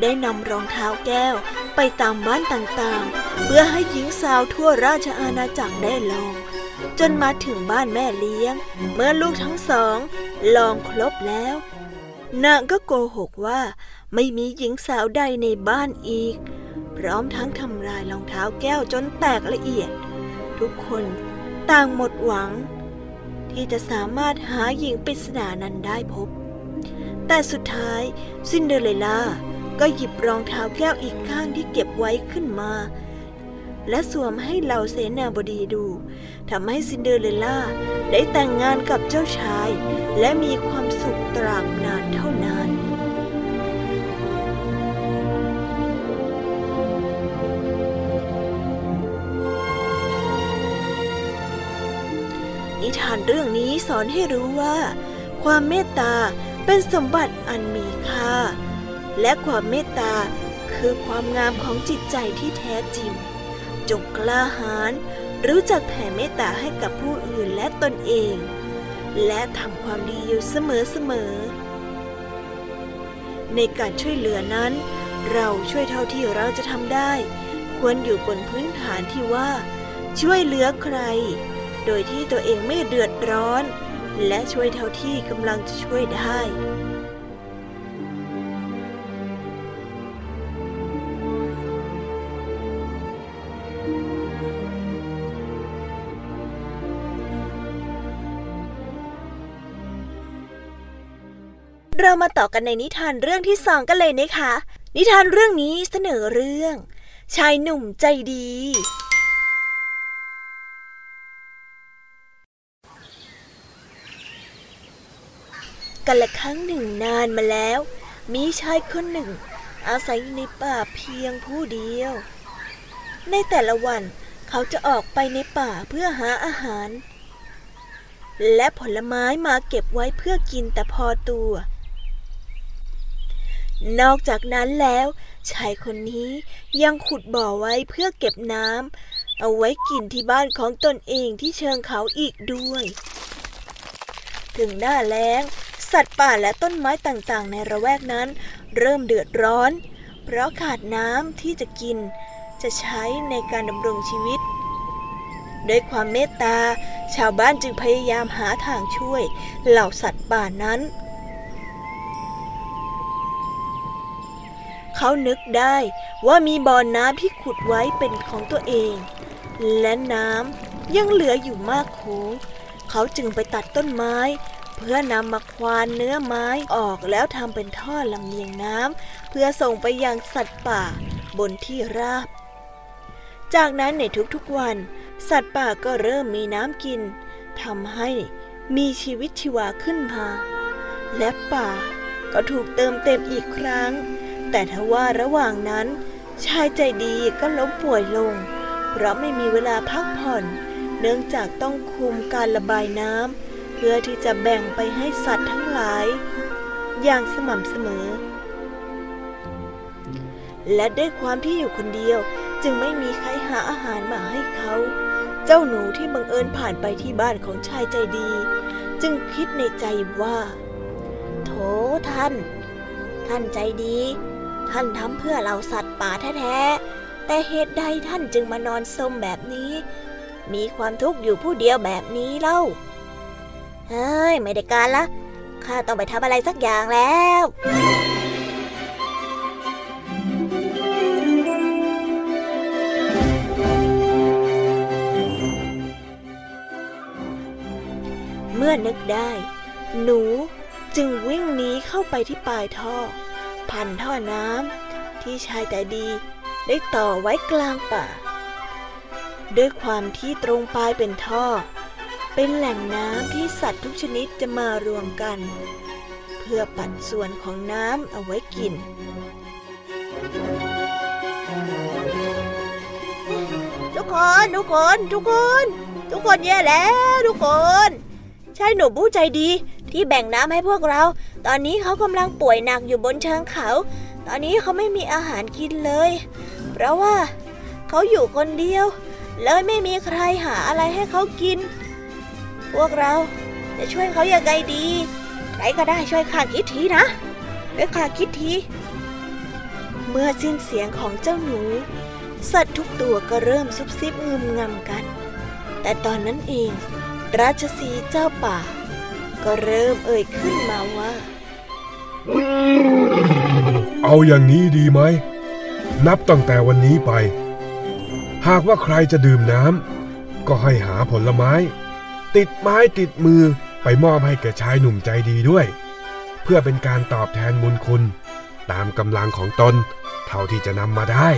ได้นำรองเท้าแก้วไปตามบ้านต่างๆ เพื่อให้หญิงสาวทั่วราชอาณาจักรได้ลอง จนมาถึงบ้านแม่เลี้ยง เมื่อลูกทั้งสอง ลองครบแล้ว นางก็โกหกว่า ไม่มีหญิงสาวใดในบ้านอีก พร้อมทั้งทำลายรองเท้าแก้วจนแตกละเอียด ทุกคนต่างหมดหวัง ที่จะสามารถหาหญิงปริศนานั้นได้พบ แต่สุดท้ายซินเดอเรลล่าก็หยิบรองเท้าแก้วอีกข้างที่เก็บไว้ขึ้นมา และสวมให้เหล่าเสนาบดีดูทำให้ซินเดอเรลล่าได้แต่งงานกับเจ้าชาย และมีความสุขตราบนานเท่านานนิทานเรื่องนี้สอนให้รู้ว่า ความเมตตา เป็นสมบัติอันมีค่า และความเมตตาคือความงามของจิตใจที่แท้จริง จงกล้าหาญรู้จักแผ่เมตตาให้กับผู้อื่นและตนเอง และทำความดีอยู่เสมอๆในการช่วยเหลือนั้น เราช่วยเท่าที่เราจะทำได้ ควรอยู่บนพื้นฐานที่ว่า ช่วยเหลือใคร โดยที่ตัวเองไม่เดือดร้อน และช่วยเท่าที่กำลังจะช่วยได้เรามาต่อกันในนิทานเรื่องที่สองกันเลยนะคะ นิทานเรื่องนี้เสนอเรื่อง ชายหนุ่มใจดี กันละครั้งหนึ่งนานมาแล้ว มีชายคนหนึ่ง อาศัยอยู่ในป่าเพียงผู้เดียว ในแต่ละวันเขาจะออกไปในป่าเพื่อหาอาหาร และผลไม้มาเก็บไว้เพื่อกินแต่พอตัว นอกจากนั้นแล้วชายคนนี้ยังขุดบ่อไว้เพื่อเก็บน้ำเอาไว้กินที่บ้านของตนเองที่เชิงเขาอีกด้วย ถึงหน้าแล้ง สัตว์ป่าและต้นไม้ต่างๆ ในระแวกนั้น เริ่มเดือดร้อน เพราะขาดน้ำที่จะกิน จะใช้ในการดำรงชีวิตด้วยความเมตตา ชาวบ้านจึงพยายามหาทางช่วย เหล่าสัตว์ป่านั้น เขานึกได้ว่ามีบ่อน้ำที่ขุดไว้เป็นของตัวเอง และน้ำยังเหลืออยู่มากโขงเขาจึงไปตัดต้นไม้ เพื่อนำมาควานเนื้อไม้ออกแล้วทำเป็นท่อลำเลียงน้ำเพื่อส่งไปยังสัตว์ป่าบนที่ราบ จากนั้นในทุกๆวัน สัตว์ป่าก็เริ่มมีน้ำกินทำให้มีชีวิตชีวาขึ้นมา และป่าก็ถูกเติมเต็มอีกครั้ง แต่ทว่าระหว่างนั้น ชายใจดีก็ล้มป่วยลง เพราะไม่มีเวลาพักผ่อน เนื่องจากต้องคุมการระบายน้ำ เพื่อที่จะแบ่งไปให้สัตว์ทั้งหลาย อย่างสม่ำเสมอ และด้วยความที่อยู่คนเดียวจึงไม่มีใครหาอาหารมาให้เขา เจ้าหนูที่บังเอิญผ่านไปที่บ้านของชายใจดี จึงคิดในใจว่า โถท่าน ท่านใจดี ท่านทำเพื่อเราสัตว์ป่าแท้ๆ แต่เหตุใดท่านจึงมานอนสมแบบนี้ มีความทุกข์อยู่ผู้เดียวแบบนี้เล่า เฮ้ย ไม่ได้การละ ข้าต้องไปทำอะไรสักอย่างแล้วเมื่อนึกได้ หนูจึงวิ่งหนีเข้าไปที่ปลายท่อ พันท่อน้ำที่ชายแต่ดีได้ต่อไว้กลางป่า ด้วยความที่ตรงปลายเป็นท่อ เป็นแหล่งน้ำที่สัตว์ทุกชนิดจะมารวมกัน เพื่อปัดส่วนของน้ำเอาไว้กิน ทุกคนทุกคนทุกคน ทุกคนแย่แล้วทุกคนชายหนุ่มผู้ใจดีที่แบ่งน้ำให้พวกเรา ตอนนี้เขากำลังป่วยหนักอยู่บนเชิงเขา ตอนนี้เขาไม่มีอาหารกินเลย เพราะว่าเขาอยู่คนเดียว เลยไม่มีใครหาอะไรให้เขากิน พวกเราจะช่วยเขาอย่างไงดี ใครก็ได้ช่วยข้าคิดทีนะช่วยข้าคิดที เมื่อสิ้นเสียงของเจ้าหนู สัตว์ทุกตัวก็เริ่มซุบซิบงึมงำกัน แต่ตอนนั้นเอง ราชสีเจ้าป่า ก็เริ่มเอ่ยขึ้นมาว่า เอาอย่างนี้ดีไหม นับตั้งแต่วันนี้ไป หากว่าใครจะดื่มน้ำก็ให้หาผลไม้ ติดไม้ติดมือไปมอบให้แก่ชายหนุ่มใจดีด้วย เพื่อเป็นการตอบแทนบุญคุณ ตามกำลังของตนเท่าที่จะนำมาได้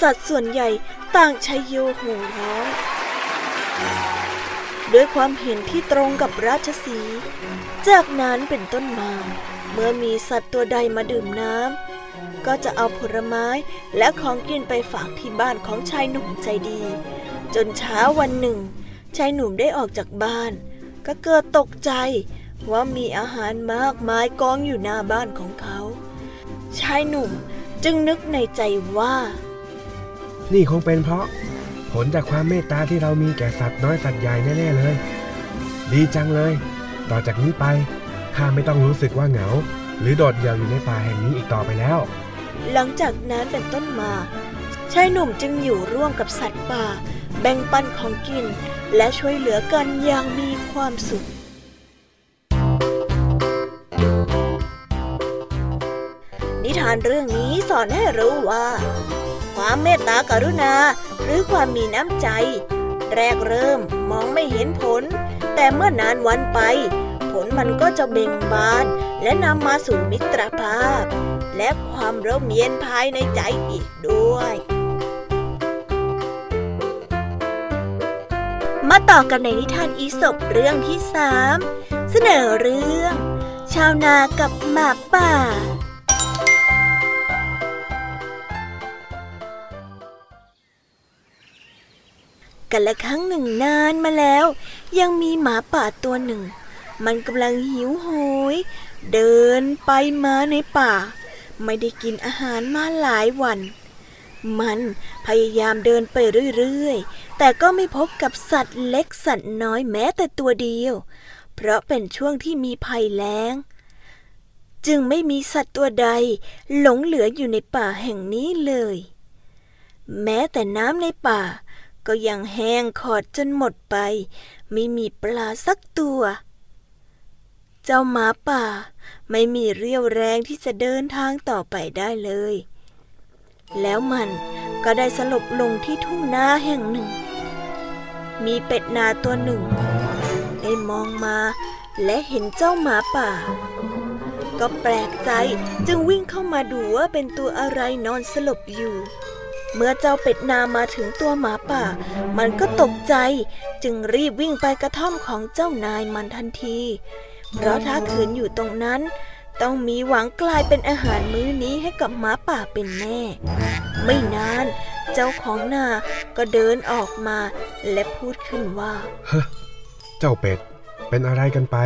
สัตว์ส่วนใหญ่ต่างชัยโยโห่ร้องด้วยความเห็นที่ตรงกับราชสี จากนั้นเป็นต้นมา เมื่อมีสัตว์ตัวใดมาดื่มน้ำก็จะเอาผลไม้และของกินไปฝากที่บ้านของชายหนุ่มใจดี จนเช้าวันหนึ่ง ชายหนุ่มได้ออกจากบ้าน ก็เกิดตกใจว่ามีอาหารมากมายกองอยู่หน้าบ้านของเขา ชายหนุ่มจึงนึกในใจว่า นี่คงเป็นเพราะ ผลจากความเมตตาที่เรามีแก่สัตว์น้อยสัตว์ใหญ่แน่ๆเลย ดีจังเลย ต่อจากนี้ไปข้าไม่ต้องรู้สึกว่าเหงา หรือโดดเดี่ยวอยู่ในป่าแห่งนี้อีกต่อไปแล้ว หลังจากนั้นเป็นต้นมาชายหนุ่มจึงอยู่ร่วมกับสัตว์ป่า แบ่งปันของกิน และช่วยเหลือกันอย่างมีความสุข นิทานเรื่องนี้สอนให้รู้ว่า ความเมตตากรุณาหรือความมีน้ำใจ แรกเริ่มมองไม่เห็นผล แต่เมื่อนานวันไป ผลมันก็จะเบ่งบาน และนำมาสู่มิตรภาพ และความร่มเย็นภายในใจอีกด้วย มาต่อกันในนิทานอีสบเรื่องที่สามเสนอเรื่อง ชาวนากับหมาป่า กันละครั้งหนึ่งนานมาแล้ว ยังมีหมาป่าตัวหนึ่ง มันกำลังหิวโหย เดินไปมาในป่า ไม่ได้กินอาหารมาหลายวัน มันพยายามเดินไปเรื่อยๆ แต่ก็ไม่พบกับสัตว์เล็กสัตว์น้อยแม้แต่ตัวเดียว เพราะเป็นช่วงที่มีภัยแล้ง จึงไม่มีสัตว์ตัวใด หลงเหลืออยู่ในป่าแห่งนี้เลย แม้แต่น้ำในป่า ก็ยังแห้งขอดจนหมดไป ไม่มีปลาสักตัว เจ้าหมาป่า ไม่มีเรี่ยวแรงที่จะเดินทางต่อไปได้เลย แล้วมันก็ได้สลบลงที่ทุ่งนาแห่งหนึ่ง มีเป็ดนาตัวหนึ่ง ได้มองมาและเห็นเจ้าหมาป่า ก็แปลกใจจึงวิ่งเข้ามาดูว่าเป็นตัวอะไรนอนสลบอยู่ เมื่อเจ้าเป็ดนามาถึงตัวหมาป่า มันก็ตกใจจึงรีบวิ่งไปกระท่อมของเจ้านายมันทันที เพราะถ้าขืนอยู่ตรงนั้น ต้องมีหวังกลายเป็นอาหารมื้อนี้ให้กับหมาป่าเป็นแน่ ไม่นาน เจ้าของนาก็เดินออกมาและพูดขึ้นว่าเจ้าเป็ด เป็นอะไรกันไป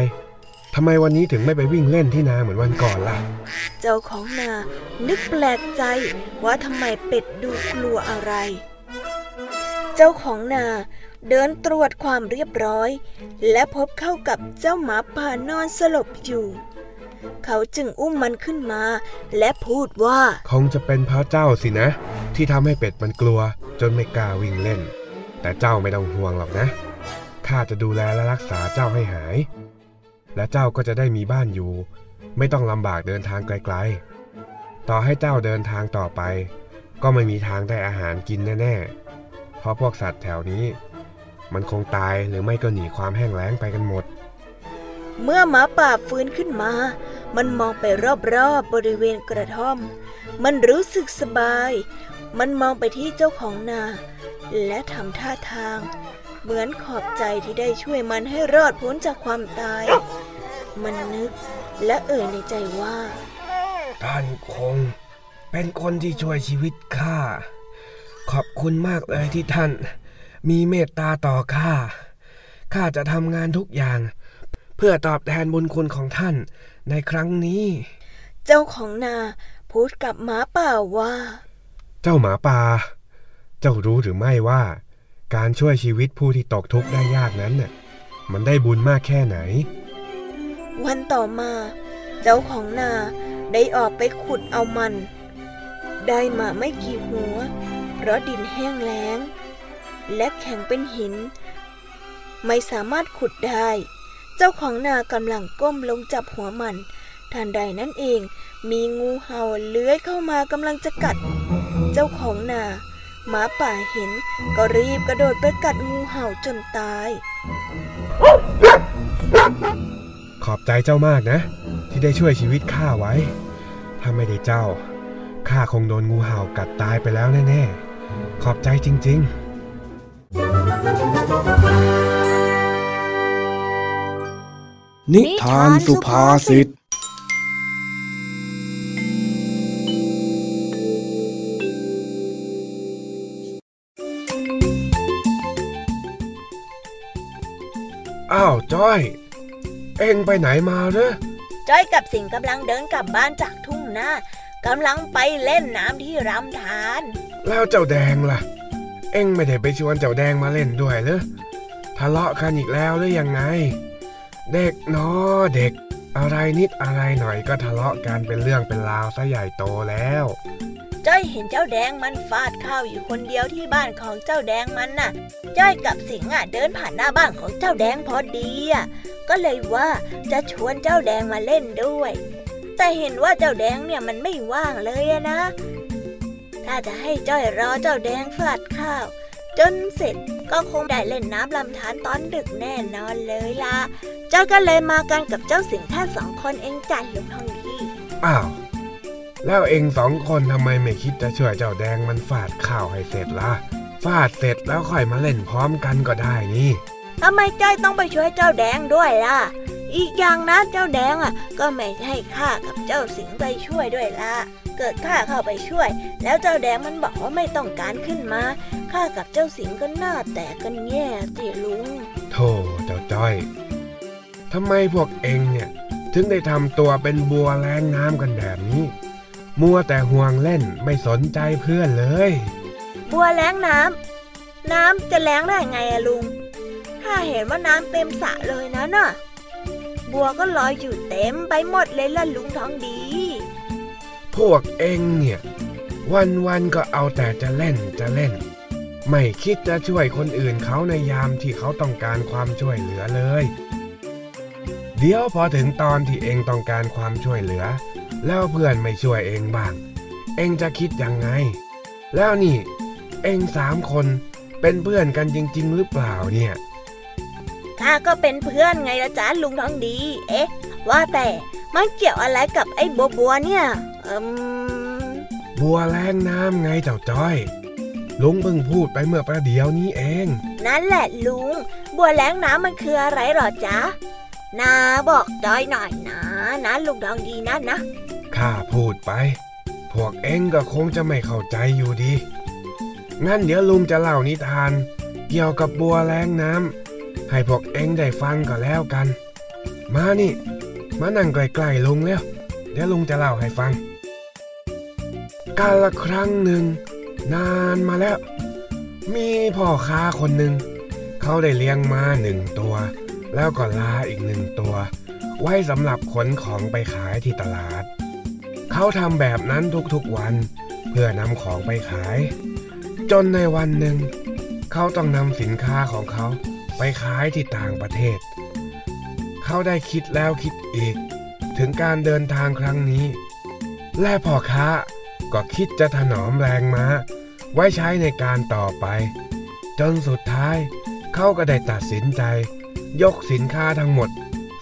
ทำไมวันนี้ถึงไม่ไปวิ่งเล่นที่นาเหมือนวันก่อนล่ะ เจ้าของนา นึกแปลกใจว่าทำไมเป็ดดูกลัวอะไร เจ้าของนาเดินตรวจความเรียบร้อย และพบเข้ากับเจ้าหมาป่านอนสลบอยู่ เขาจึงอุ้มมันขึ้นมา และพูดว่า คงจะเป็นพระเจ้าสินะ ที่ทำให้เป็ดมันกลัว จนไม่กล้าวิ่งเล่น แต่เจ้าไม่ต้องห่วงหรอกนะข้าจะดูแลและรักษาเจ้าให้หาย และเจ้าก็จะได้มีบ้านอยู่ ไม่ต้องลำบากเดินทางไกลๆ ต่อให้เจ้าเดินทางต่อไป ก็ไม่มีทางได้อาหารกินแน่ๆ เพราะพวกสัตว์แถวนี้ มันคงตายหรือไม่ก็หนีความแห้งแล้งไปกันหมด เมื่อหมาป่าฟื้นขึ้นมา มันมองไปรอบๆบบริเวณกระท่อม มันรู้สึกสบาย มันมองไปที่เจ้าของนา และทำท่าทาง เหมือนขอบใจที่ได้ช่วยมันให้รอดพ้นจากความตาย มันนึกและเอ่ยในใจว่า ท่านคง เป็นคนที่ช่วยชีวิตข้า ขอบคุณมากเลยที่ท่าน มีเมตตาต่อข้า ข้าจะทำงานทุกอย่าง เพื่อตอบแทนบุญคุณของท่านในครั้งนี้ เจ้าของนาพูดกับหมาป่าว่า เจ้าหมาป่า เจ้ารู้หรือไม่ว่า การช่วยชีวิตผู้ที่ตกทุกข์ได้ยากนั้นน่ะมันได้บุญมากแค่ไหน วันต่อมา เจ้าของนาได้ออกไปขุดเอามัน ได้มาไม่กี่หัว เพราะดินแห้งแล้ง และแข็งเป็นหิน ไม่สามารถขุดได้ เจ้าของนากำลังก้มลงจับหัวมัน ทันใดนั้นเอง มีงูเห่าเลื้อยเข้ามากำลังจะกัด เจ้าของนาหมาป่าเห็นก็รีบกระโดดไปกัดงูเห่าจนตาย ขอบใจเจ้ามากนะ ที่ได้ช่วยชีวิตข้าไว้ ถ้าไม่ได้เจ้าข้าคงโดนงูเห่ากัดตายไปแล้วแน่ๆ ขอบใจจริง ๆ นิทานสุภาษิต อ้าวจ้อย เอ็งไปไหนมาเหรอจ้อยกับสิงห์กำลังเดินกลับบ้านจากทุ่งนากำลังไปเล่นน้ำที่รำธาร แล้วเจ้าแดงล่ะ เอ็งไม่ได้ไปชวนเจ้าแดงมาเล่นด้วยเหรอทะเลาะกันอีกแล้วหรือยังไง เด็กเนาะเด็ก อะไรนิดอะไรหน่อยก็ทะเลาะกันเป็นเรื่องเป็นราวซะใหญ่โตแล้วจ้อยเห็นเจ้าแดงมันฟาดข้าวอยู่คนเดียวที่บ้านของเจ้าแดงมันน่ะ จ้อยกับสิงห์อะเดินผ่านหน้าบ้านของเจ้าแดงพอดีอะ ก็เลยว่าจะชวนเจ้าแดงมาเล่นด้วย แต่เห็นว่าเจ้าแดงเนี่ยมันไม่ว่างเลยนะ ถ้าจะให้จ้อยรอเจ้าแดงฟาดข้าว จนเสร็จก็คงได้เล่นน้ำลำธารตอนดึกแน่นอนเลยล่ะจ้อยก็เลยมากันกับเจ้าสิงห์แค่สองคนเองจ้ะลุงทองดี อ้าว แล้วเอ็งสองคนทำไมไม่คิดจะช่วยเจ้าแดงมันฟาดข้าวให้เสร็จล่ะ ฟาดเสร็จแล้วค่อยมาเล่นพร้อมกันก็ได้นี่ทำไมจ้อยต้องไปช่วยเจ้าแดงด้วยล่ะ อีกอย่างนะเจ้าแดงอะ ก็ไม่ให้ข้ากับเจ้าสิงห์ไปช่วยด้วยล่ะ เกิดข้าเข้าไปช่วย แล้วเจ้าแดงมันบอกว่าไม่ต้องการขึ้นมา ข้ากับเจ้าสิงห์ก็หน้าแตกกันแย่สิลุง โธ่เจ้าจ้อยทำไมพวกเอ็งเนี่ย ถึงได้ทำตัวเป็นบัวแรงน้ำกันแบบนี้ มัวแต่ห่วงเล่นไม่สนใจเพื่อนเลย บัวแล้งน้ำน้ำจะแล้งได้ไงอะลุง ข้าเห็นว่าน้ำเต็มสระเลยนะน่ะ บัวก็ลอยอยู่เต็มไปหมดเลยล่ะลุงทองดี พวกเองเนี่ยวันวันๆก็เอาแต่จะเล่นจะเล่น ไม่คิดจะช่วยคนอื่นเขาในยามที่เขาต้องการความช่วยเหลือเลย เดี๋ยวพอถึงตอนที่เองต้องการความช่วยเหลือ แล้วเพื่อนไม่ช่วยเองบ้าง เองจะคิดยังไง แล้วนี่ เองสามคนเป็นเพื่อนกันจริง ๆ หรือเปล่าเนี่ยข้าก็เป็นเพื่อนไงละจ๊ะลุงทองดี เอ๊ะ ว่าแต่มันเกี่ยวอะไรกับไอ้บัวบัวเนี่ย บัวแรงน้ำไงเจ้าจ้อย ลุงเพิ่งพูดไปเมื่อประเดี๋ยวนี้เอง นั่นแหละลุง บัวแล้งน้ำมันคืออะไรหรอจ๊ะนาบอกจอยหน่อยนะนะลุงทองดีนะนะ ข้าพูดไป พวกเอ็งก็คงจะไม่เข้าใจอยู่ดี งั้นเดี๋ยวลุงจะเล่านิทาน เกี่ยวกับบัวแรงน้ำให้พวกเอ็งได้ฟังก็แล้วกัน มานี่ มานั่งใกล้ๆลุงแล้ว เดี๋ยวลุงจะเล่าให้ฟัง กาลครั้งหนึ่ง นานมาแล้ว มีพ่อค้าคนหนึ่ง เขาได้เลี้ยงม้าหนึ่งตัว แล้วก็ลาอีกหนึ่งตัว ไว้สำหรับขนของไปขายที่ตลาด เขาทำแบบนั้นทุกๆวัน เพื่อนำของไปขาย จนในวันหนึ่ง เขาต้องนำสินค้าของเขาไปขายที่ต่างประเทศ เขาได้คิดแล้วคิดอีก ถึงการเดินทางครั้งนี้ และพ่อค้า ก็คิดจะถนอมแรงม้า ไว้ใช้ในการต่อไป จนสุดท้ายเขาก็ได้ตัดสินใจ ยกสินค้าทั้งหมด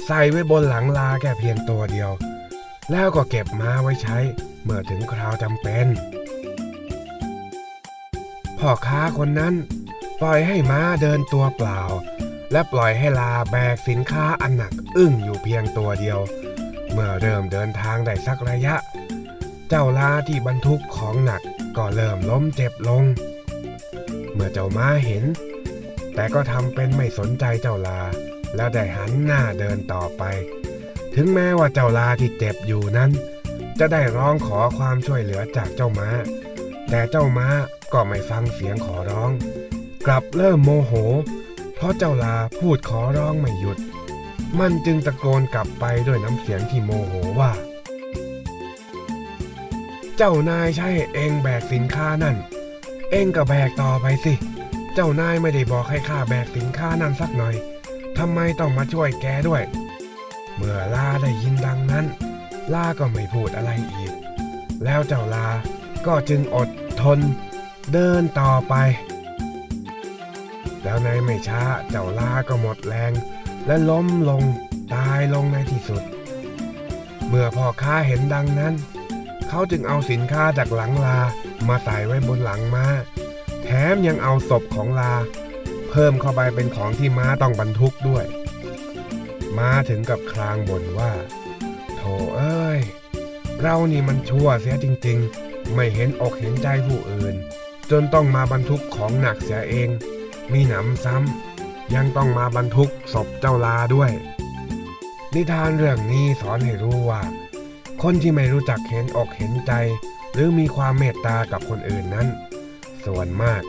ใส่ไว้บนหลังลาแค่เพียงตัวเดียว แล้วก็เก็บม้าไว้ใช้เมื่อถึงคราวจำเป็น พ่อค้าคนนั้นปล่อยให้ม้าเดินตัวเปล่า และปล่อยให้ลาแบกสินค้าอันหนักอึ้งอยู่เพียงตัวเดียว เมื่อเริ่มเดินทางได้สักระยะ เจ้าลาที่บรรทุกของหนักก็เริ่มล้มเจ็บลง เมื่อเจ้าม้าเห็น แต่ก็ทำเป็นไม่สนใจเจ้าลา แล้วได้หันหน้าเดินต่อไป ถึงแม้ว่าเจ้าลาที่เจ็บอยู่นั้น จะได้ร้องขอความช่วยเหลือจากเจ้าม้า แต่เจ้าม้าก็ไม่ฟังเสียงขอร้อง กลับเริ่มโมโห เพราะเจ้าลาพูดขอร้องไม่หยุด มันจึงตะโกนกลับไปด้วยน้ำเสียงที่โมโหว่า เจ้านายใช่เองแบกสินค้านั่น เองก็แบกต่อไปสิ เจ้านายไม่ได้บอกให้ข้าแบกสินค้านั่นสักหน่อยทำไมต้องมาช่วยแกด้วย เมื่อลาได้ยินดังนั้นลาก็ไม่พูดอะไรอีก แล้วเจ้าลาก็จึงอดทน เดินต่อไป แล้วในไม่ช้าเจ้าลาก็หมดแรง และล้มลงตายลงในที่สุด เมื่อพ่อค้าเห็นดังนั้น เขาจึงเอาสินค้าจากหลังลามาใส่ไว้บนหลังม้า แถมยังเอาศพของลา เพิ่มเข้าไปเป็นของที่ม้าต้องบรรทุกด้วย ม้าถึงกับคลางบ่นว่าโธ่เอ้ย เรานี่มันชั่วเสียจริงๆ ไม่เห็นอกเห็นใจผู้อื่น จนต้องมาบรรทุกของหนักเสียเอง มีหนำซ้ำยังต้องมาบรรทุกศพเจ้าลาด้วย นิทานเรื่องนี้สอนให้รู้ว่า คนที่ไม่รู้จักเห็นอกเห็นใจ หรือมีความเมตตากับคนอื่นนั้น ส่วนมาก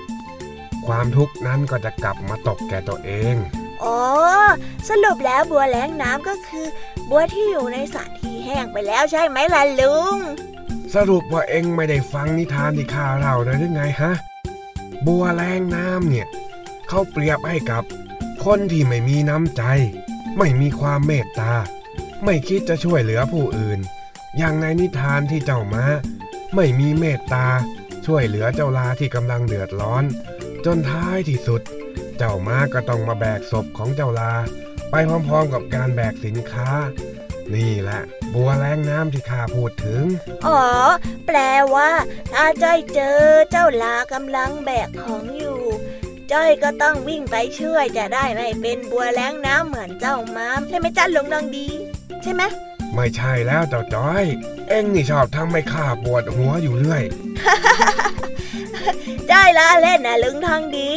ความทุกข์นั้นก็จะกลับมาตกแก่ตัวเองอ๋อสรุปแล้วบัวแล้งน้ำก็คือ บัวที่อยู่ในสระที่แห้งไปแล้วใช่ไหมล่ะลุง สรุปว่าเองไม่ได้ฟังนิทานที่ข้าเล่าเลยหรือไงฮะบัวแรงน้ำเนี่ยเขาเปรียบให้กับ คนที่ไม่มีน้ำใจ ไม่มีความเมตตา ไม่คิดจะช่วยเหลือผู้อื่น อย่างในนิทานที่เจ้าม้า ไม่มีเมตตา ช่วยเหลือเจ้าลาที่กำลังเดือดร้อน จนท้ายที่สุด เจ้าม้าก็ต้องมาแบกศพของเจ้าลา ไปพร้อมๆกับการแบกสินค้า นี่แหละบัวแรงน้ำที่ข้าพูดถึง อ๋อ แปลว่า ถ้าจ้อยเจอเจ้าลากำลังแบกของอยู่จ้อยก็ต้องวิ่งไปช่วยจะได้ไม่เป็นบัวแล้งน้ำเหมือนเจ้ามามใช่ไหมจ้าลุงดองดี ใช่ไหม ไม่ใช่แล้วเจ้าจ้อย เอ็งนี่ชอบทำให้ข้าปวดหัวอยู่เรื่อยจ้อยละเล่นนะลุงทองดี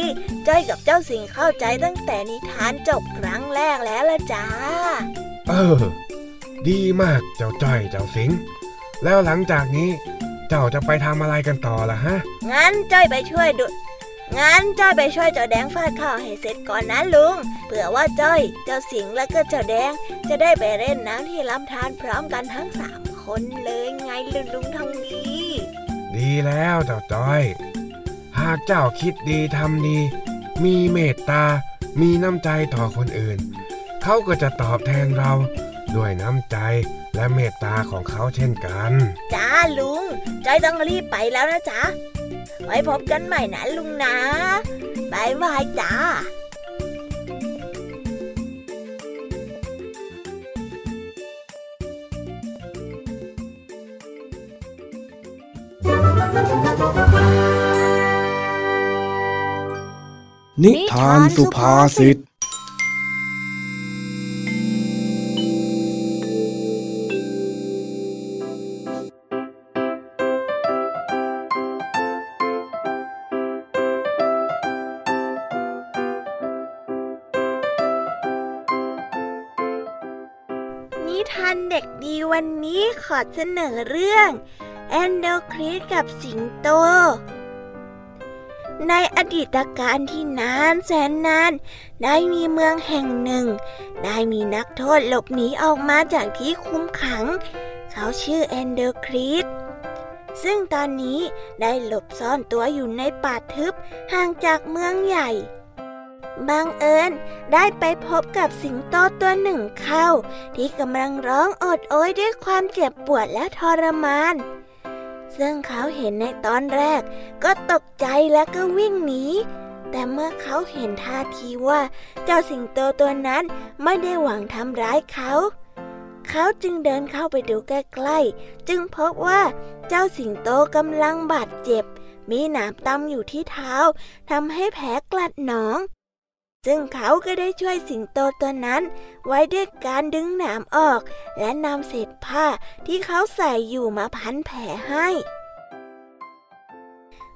จ้อยกับเจ้าสิงเข้าใจตั้งแต่นิทานจบครั้งแรกแล้วละจ้า เออ ดีมากเจ้าจ้อยเจ้าสิง แล้วหลังจากนี้ เจ้าจะไปทำอะไรกันต่อล่ะฮะ งั้นจ้อยไปช่วยดุ งั้นจ้อยไปช่วยเจ้าแดงฟาดข้าวให้เสร็จก่อนนะลุง เผื่อว่าจ้อย เจ้าสิงและก็เจ้าแดง จะได้ไปเล่นน้ำที่ลำธารพร้อมกันทั้งสามคนเลยไงลุงลุงทองดี ดีแล้วเจ้าจ้อย หากเจ้าคิดดีทำดี มีเมตตา มีน้ำใจต่อคนอื่น เขาก็จะตอบแทนเราด้วยน้ำใจและเมตตาของเขาเช่นกัน จ้าลุง จ้อยต้องรีบไปแล้วนะจ๊ะ ไว้พบกันใหม่นะลุงนะบายบายจ้านิทานสุภาษิต ขอเสนอเรื่องแอนโดคริสกับสิงโต ในอดีตการที่นานแสนนาน ได้มีเมืองแห่งหนึ่ง ได้มีนักโทษหลบหนีออกมาจากที่คุมขัง เขาชื่อแอนโดคริสซึ่งตอนนี้ได้หลบซ่อนตัวอยู่ในป่าทึบห่างจากเมืองใหญ่ บังเอิญได้ไปพบกับสิงโตตัวหนึ่งเข้า ที่กำลังร้องโอดโอยด้วยความเจ็บปวดและทรมาน ซึ่งเขาเห็นในตอนแรก ก็ตกใจและก็วิ่งหนีแต่เมื่อเขาเห็นท่าทีว่าเจ้าสิงโตตัวนั้นไม่ได้หวังทำร้ายเขา เขาจึงเดินเข้าไปดูใกล้ๆ จึงพบว่าเจ้าสิงโตกำลังบาดเจ็บ มีหนามตำอยู่ที่เท้าทำให้แผลกลัดหนอง ซึ่งเขาก็ได้ช่วยสิงโตตัวนั้น ไว้ด้วยการดึงหนามออก และนำเศษผ้าที่เขาใส่อยู่มาพันแผลให้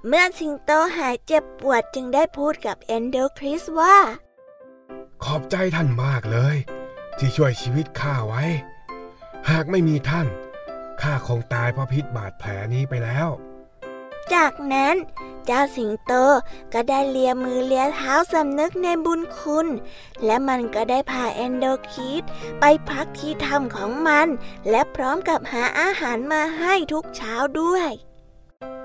เมื่อสิงโตหายเจ็บปวดจึงได้พูดกับเอนโดคริสว่า ขอบใจท่านมากเลย ที่ช่วยชีวิตข้าไว้ หากไม่มีท่านข้าคงตายเพราะพิษบาดแผลนี้ไปแล้ว จากนั้นเจ้าสิงโตก็ได้เลียมือเลียเท้าสำนึกในบุญคุณ และมันก็ได้พาแอนโดคิดไปพักที่ถ้ำของมัน และพร้อมกับหาอาหารมาให้ทุกเช้าด้วย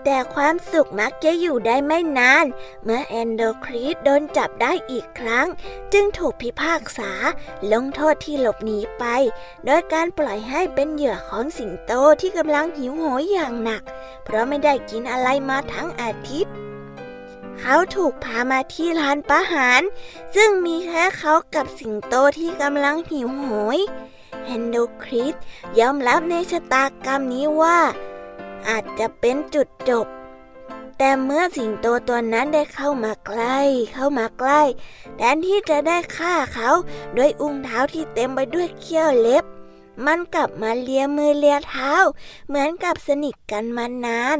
แต่ความสุขมักจะอยู่ได้ไม่นาน เมื่อแอนโดครีสโดนจับได้อีกครั้ง จึงถูกพิพากษา ลงโทษที่หลบหนีไป โดยการปล่อยให้เป็นเหยื่อของสิงโตที่กำลังหิวโหยอย่างหนัก เพราะไม่ได้กินอะไรมาทั้งอาทิตย์ เขาถูกพามาที่ลานประหาร ซึ่งมีแค่เขากับสิงโตที่กำลังหิวโหยแฮนโดคริสยอมรับในชะตากรรมนี้ว่า อาจจะเป็นจุดจบ แต่เมื่อสิงโตตัวนั้นได้เข้ามาใกล้ เข้ามาใกล้ แทนที่จะได้ฆ่าเขาด้วยอุ้งเท้าที่เต็มไปด้วยเขี้ยวเล็บ มันกลับมาเลียมือเลียเท้า เหมือนกับสนิทกันมานาน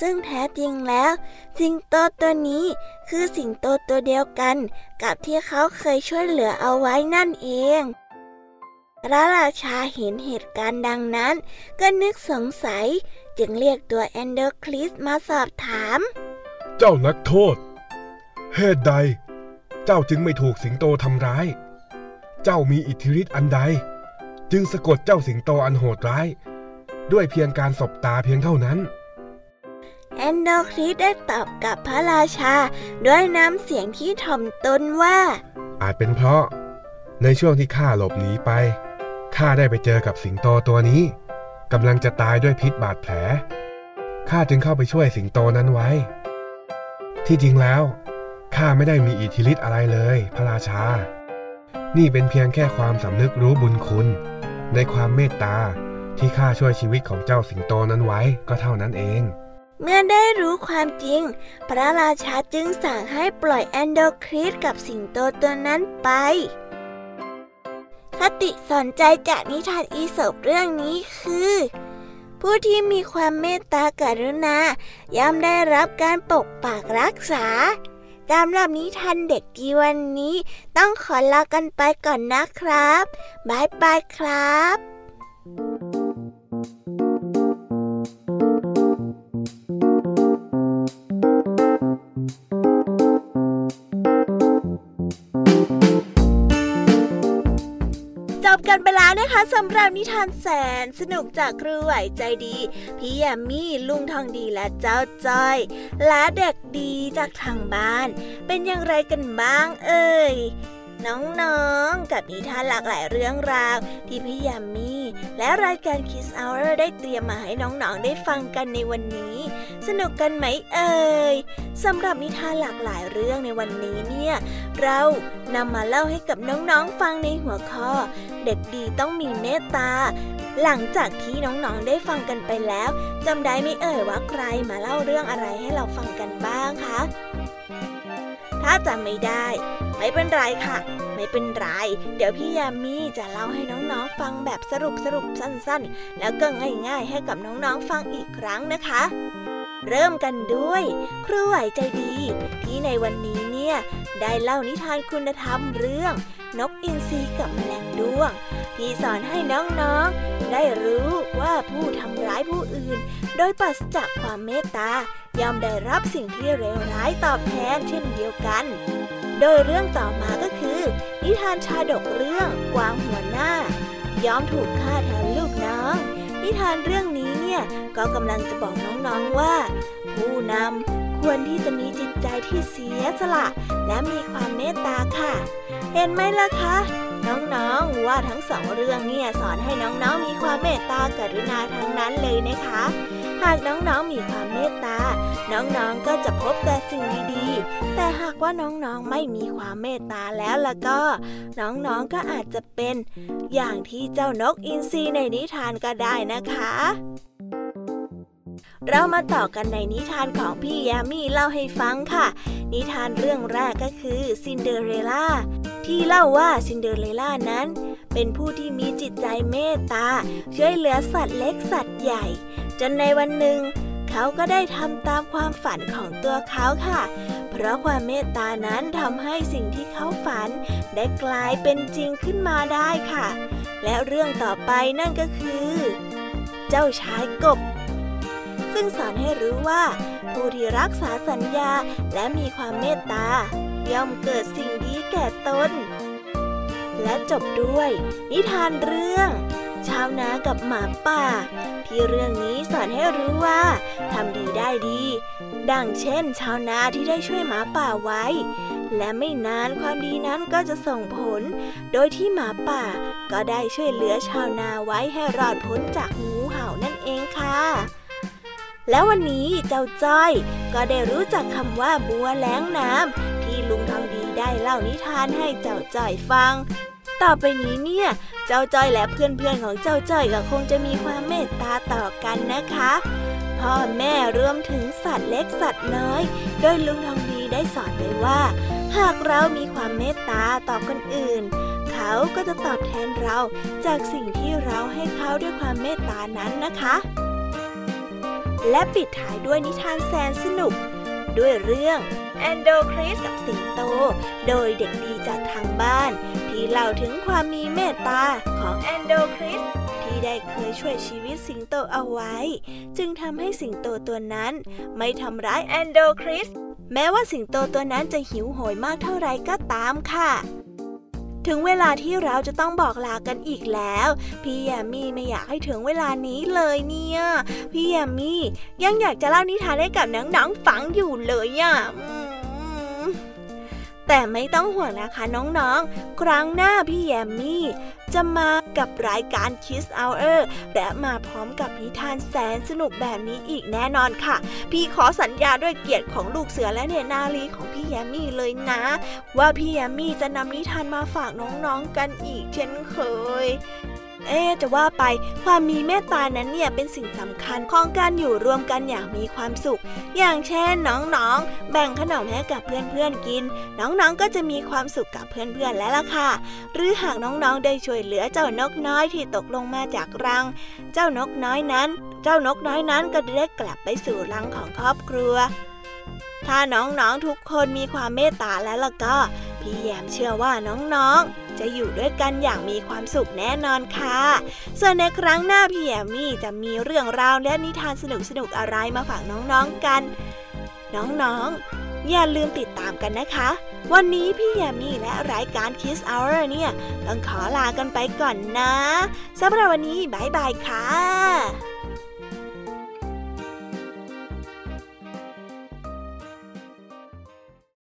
ซึ่งแท้จริงแล้ว สิงโตตัวนี้คือสิงโตตัวเดียวกัน กับที่เขาเคยช่วยเหลือเอาไว้นั่นเอง พระราชาเห็นเหตุการณ์ดังนั้น ก็นึกสงสัย จึงเรียกตัวแอนเดอร์คลิสมาสอบถาม เจ้านักโทษ เหตุใด เจ้าจึงไม่ถูกสิงโตทำร้าย เจ้ามีอิทธิฤทธิ์อันใด จึงสะกดเจ้าสิงโตอันโหดร้าย ด้วยเพียงการสบตาเพียงเท่านั้นแอนเดอร์คลิสได้ตอบกับพระราชา ด้วยน้ำเสียงที่ถ่อมตนว่า อาจเป็นเพราะในช่วงที่ข้าหลบหนีไป ข้าได้ไปเจอกับสิงโตตัวนี้กำลังจะตายด้วยพิษบาดแผล ข้าจึงเข้าไปช่วยสิงโตนั้นไว้ ที่จริงแล้วข้าไม่ได้มีอิทธิฤทธิ์อะไรเลย พระราชา นี่เป็นเพียงแค่ความสำนึกรู้บุญคุณ ในความเมตตาที่ข้าช่วยชีวิตของเจ้าสิงโตนั้นไว้ก็เท่านั้นเอง เมื่อได้รู้ความจริง พระราชาจึงสั่งให้ปล่อยแอนโดคริสกับสิงโตตัวนั้นไป คติสอนใจจากนิทานอีสบเรื่องนี้คือ ผู้ที่มีความเมตตากรุณาย่อมได้รับการปกปักรักษาสำหรับนิทานเด็กดีวันนี้ ต้องขอลากันไปก่อนนะครับบายบายครับจบ กันไปแล้วนะคะสำหรับนิทานแสนสนุกจากครูไหวใจดี พี่แยมมี่ลุงทองดีและเจ้าจ้อย และเด็กดีจากทางบ้าน เป็นอย่างไรกันบ้างเอ่ยน้องๆ กับนิทานหลากหลายเรื่องราว ที่พี่ยามีและรายการ Kiss Hour ได้เตรียมมาให้น้องๆ ได้ฟังกันในวันนี้ สนุกกันไหมเอ่ยสำหรับนิทานหลากหลายเรื่องในวันนี้เนี่ย เรานำมาเล่าให้กับน้องๆฟังในหัวข้อ เด็กดีต้องมีเมตตา หลังจากที่น้องๆได้ฟังกันไปแล้วจำได้ไม่เอ่ยว่าใครมาเล่าเรื่องอะไรให้เราฟังกันบ้างคะถ้าจำไม่ได้ ไม่เป็นไรค่ะ ไม่เป็นไร เดี๋ยวพี่ยามีจะเล่าให้น้องๆฟังแบบสรุปสรุปสั้นๆ แล้วก็ง่ายๆให้กับน้องๆฟังอีกครั้งนะคะ เริ่มกันด้วย ครูไหวใจดี ที่ในวันนี้เนี่ย ได้เล่านิทานคุณธรรมเรื่อง นกอินทรีกับแมลงดวง ที่สอนให้น้องๆ ได้รู้ว่าผู้ทำร้ายผู้อื่น โดยปราศจากความเมตตาย่อมได้รับสิ่งที่เลวร้ายตอบแทนเช่นเดียวกัน โดยเรื่องต่อมาก็คือ นิทานชาดกเรื่องกวางหัวหน้า ยอมถูกฆ่าแทนลูกน้อง นิทานเรื่องนี้เนี่ยก็กำลังจะบอกน้องๆว่า ผู้นำ ควรที่จะมีจิตใจที่เสียสละ และมีความเมตตาค่ะ เห็นไหมล่ะคะน้องๆว่าทั้งสองเรื่องเนี่ยสอนให้น้องๆมีความเมตตากรุณาทั้งนั้นเลยนะคะ หากน้องๆมีความเมตตา น้องๆก็จะพบแต่สิ่งดีๆ แต่หากว่าน้องๆไม่มีความเมตตาแล้วล่ะก็ น้องๆก็อาจจะเป็น อย่างที่เจ้านกอินทรีในนิทานก็ได้นะคะ เรามาต่อกันในนิทานของพี่ยามีเล่าให้ฟังค่ะ นิทานเรื่องแรกก็คือซินเดอเรลล่าที่เล่าว่าซินเดอเรลล่านั้น เป็นผู้ที่มีจิตใจเมตตา ช่วยเหลือสัตว์เล็กสัตว์ใหญ่ จนในวันหนึ่ง เขาก็ได้ทำตามความฝันของตัวเขาค่ะ เพราะความเมตตานั้นทำให้สิ่งที่เขาฝัน ได้กลายเป็นจริงขึ้นมาได้ค่ะ และเรื่องต่อไปนั่นก็คือ เจ้าชายกบ ซึ่งสอนให้รู้ว่า ผู้ที่รักษาสัญญาและมีความเมตตา ย่อมเกิดสิ่งดีแก่ตน และจบด้วย นิทานเรื่องชาวนากับหมาป่า ที่เรื่องนี้สอนให้รู้ว่าทำดีได้ดี ดังเช่น ชาวนาที่ได้ช่วยหมาป่าไว้ และไม่นานความดีนั้นก็จะส่งผล โดยที่หมาป่าก็ได้ช่วยเหลือชาวนาไว้ให้รอดพ้นจากงูเห่านั่นเองค่ะ แล้ววันนี้เจ้าจ้อยก็ได้รู้จักคำว่าบัวแล้งน้ำที่ลุงทองดีได้เล่านิทานให้เจ้าจ้อยฟัง ต่อไปนี้เนี่ย เจ้าจ้อยและเพื่อนๆของเจ้าจ้อยก็คงจะมีความเมตตาต่อกันนะคะ พ่อแม่รวมถึงสัตว์เล็กสัตว์น้อย โดยลุงทองดีได้สอนไว้ว่า หากเรามีความเมตตาต่อคนอื่นเขาก็จะตอบแทนเราจากสิ่งที่เราให้เขาด้วยความเมตตานั้นนะคะ และปิดท้ายด้วยนิทานแสนสนุก ด้วยเรื่องแอนโดคริสกับสิงโต โดยเด็กดีจากทางบ้าน ที่เล่าถึงความมีเมตตาของแอนโดคริสที่ได้เคยช่วยชีวิตสิงโตเอาไว้ จึงทำให้สิงโตตัวนั้น ไม่ทำร้ายแอนโดคริสแม้ว่าสิงโตตัวนั้นจะหิวโหยมากเท่าไรก็ตามค่ะ ถึงเวลาที่เราจะต้องบอกลากันอีกแล้ว พี่แยมมี่ไม่อยากให้ถึงเวลานี้เลยเนี่ย พี่แยมมี่ยังอยากจะเล่านิทานให้กับน้องๆฟังอยู่เลยอะ แต่ไม่ต้องห่วงนะคะน้องๆ ครั้งหน้าพี่แยมมี่ จะมากับรายการ Kiss Hour และมาพร้อมกับนิทานแสนสนุกแบบนี้อีกแน่นอนค่ะ พี่ขอสัญญาด้วยเกียรติของลูกเสือและเนนาลีของพี่แยมมี่เลยนะ ว่าพี่แยมมี่จะนำนิทานมาฝากน้องๆกันอีกเช่นเคย เอ๊จะว่าไปความมีเมตตานั้นเนี่ยเป็นสิ่งสำคัญของการอยู่รวมกันอย่างมีความสุข อย่างเช่นน้องๆ แบ่งขนมให้กับเพื่อนๆกิน น้องๆก็จะมีความสุขกับเพื่อนๆแล้วล่ะค่ะ หรือหากน้องๆได้ช่วยเหลือเจ้านกน้อยที่ตกลงมาจากรัง เจ้านกน้อยนั้น เจ้านกน้อยนั้นก็ได้กลับไปสู่รังของครอบครัว ถ้าน้องๆทุกคนมีความเมตตาแล้วล่ะก็ พี่แยมเชื่อว่าน้องๆ จะอยู่ด้วยกันอย่างมีความสุขแน่นอนค่ะ ส่วนในครั้งหน้าพี่แยมมี่จะมีเรื่องราวและนิทานสนุกๆอะไรมาฝากน้องๆกัน น้องๆ อย่าลืมติดตามกันนะคะ วันนี้พี่แยมมี่และรายการ Kiss Hour เนี่ยต้องขอลากันไปก่อนนะสำหรับวันนี้บายบายค่ะ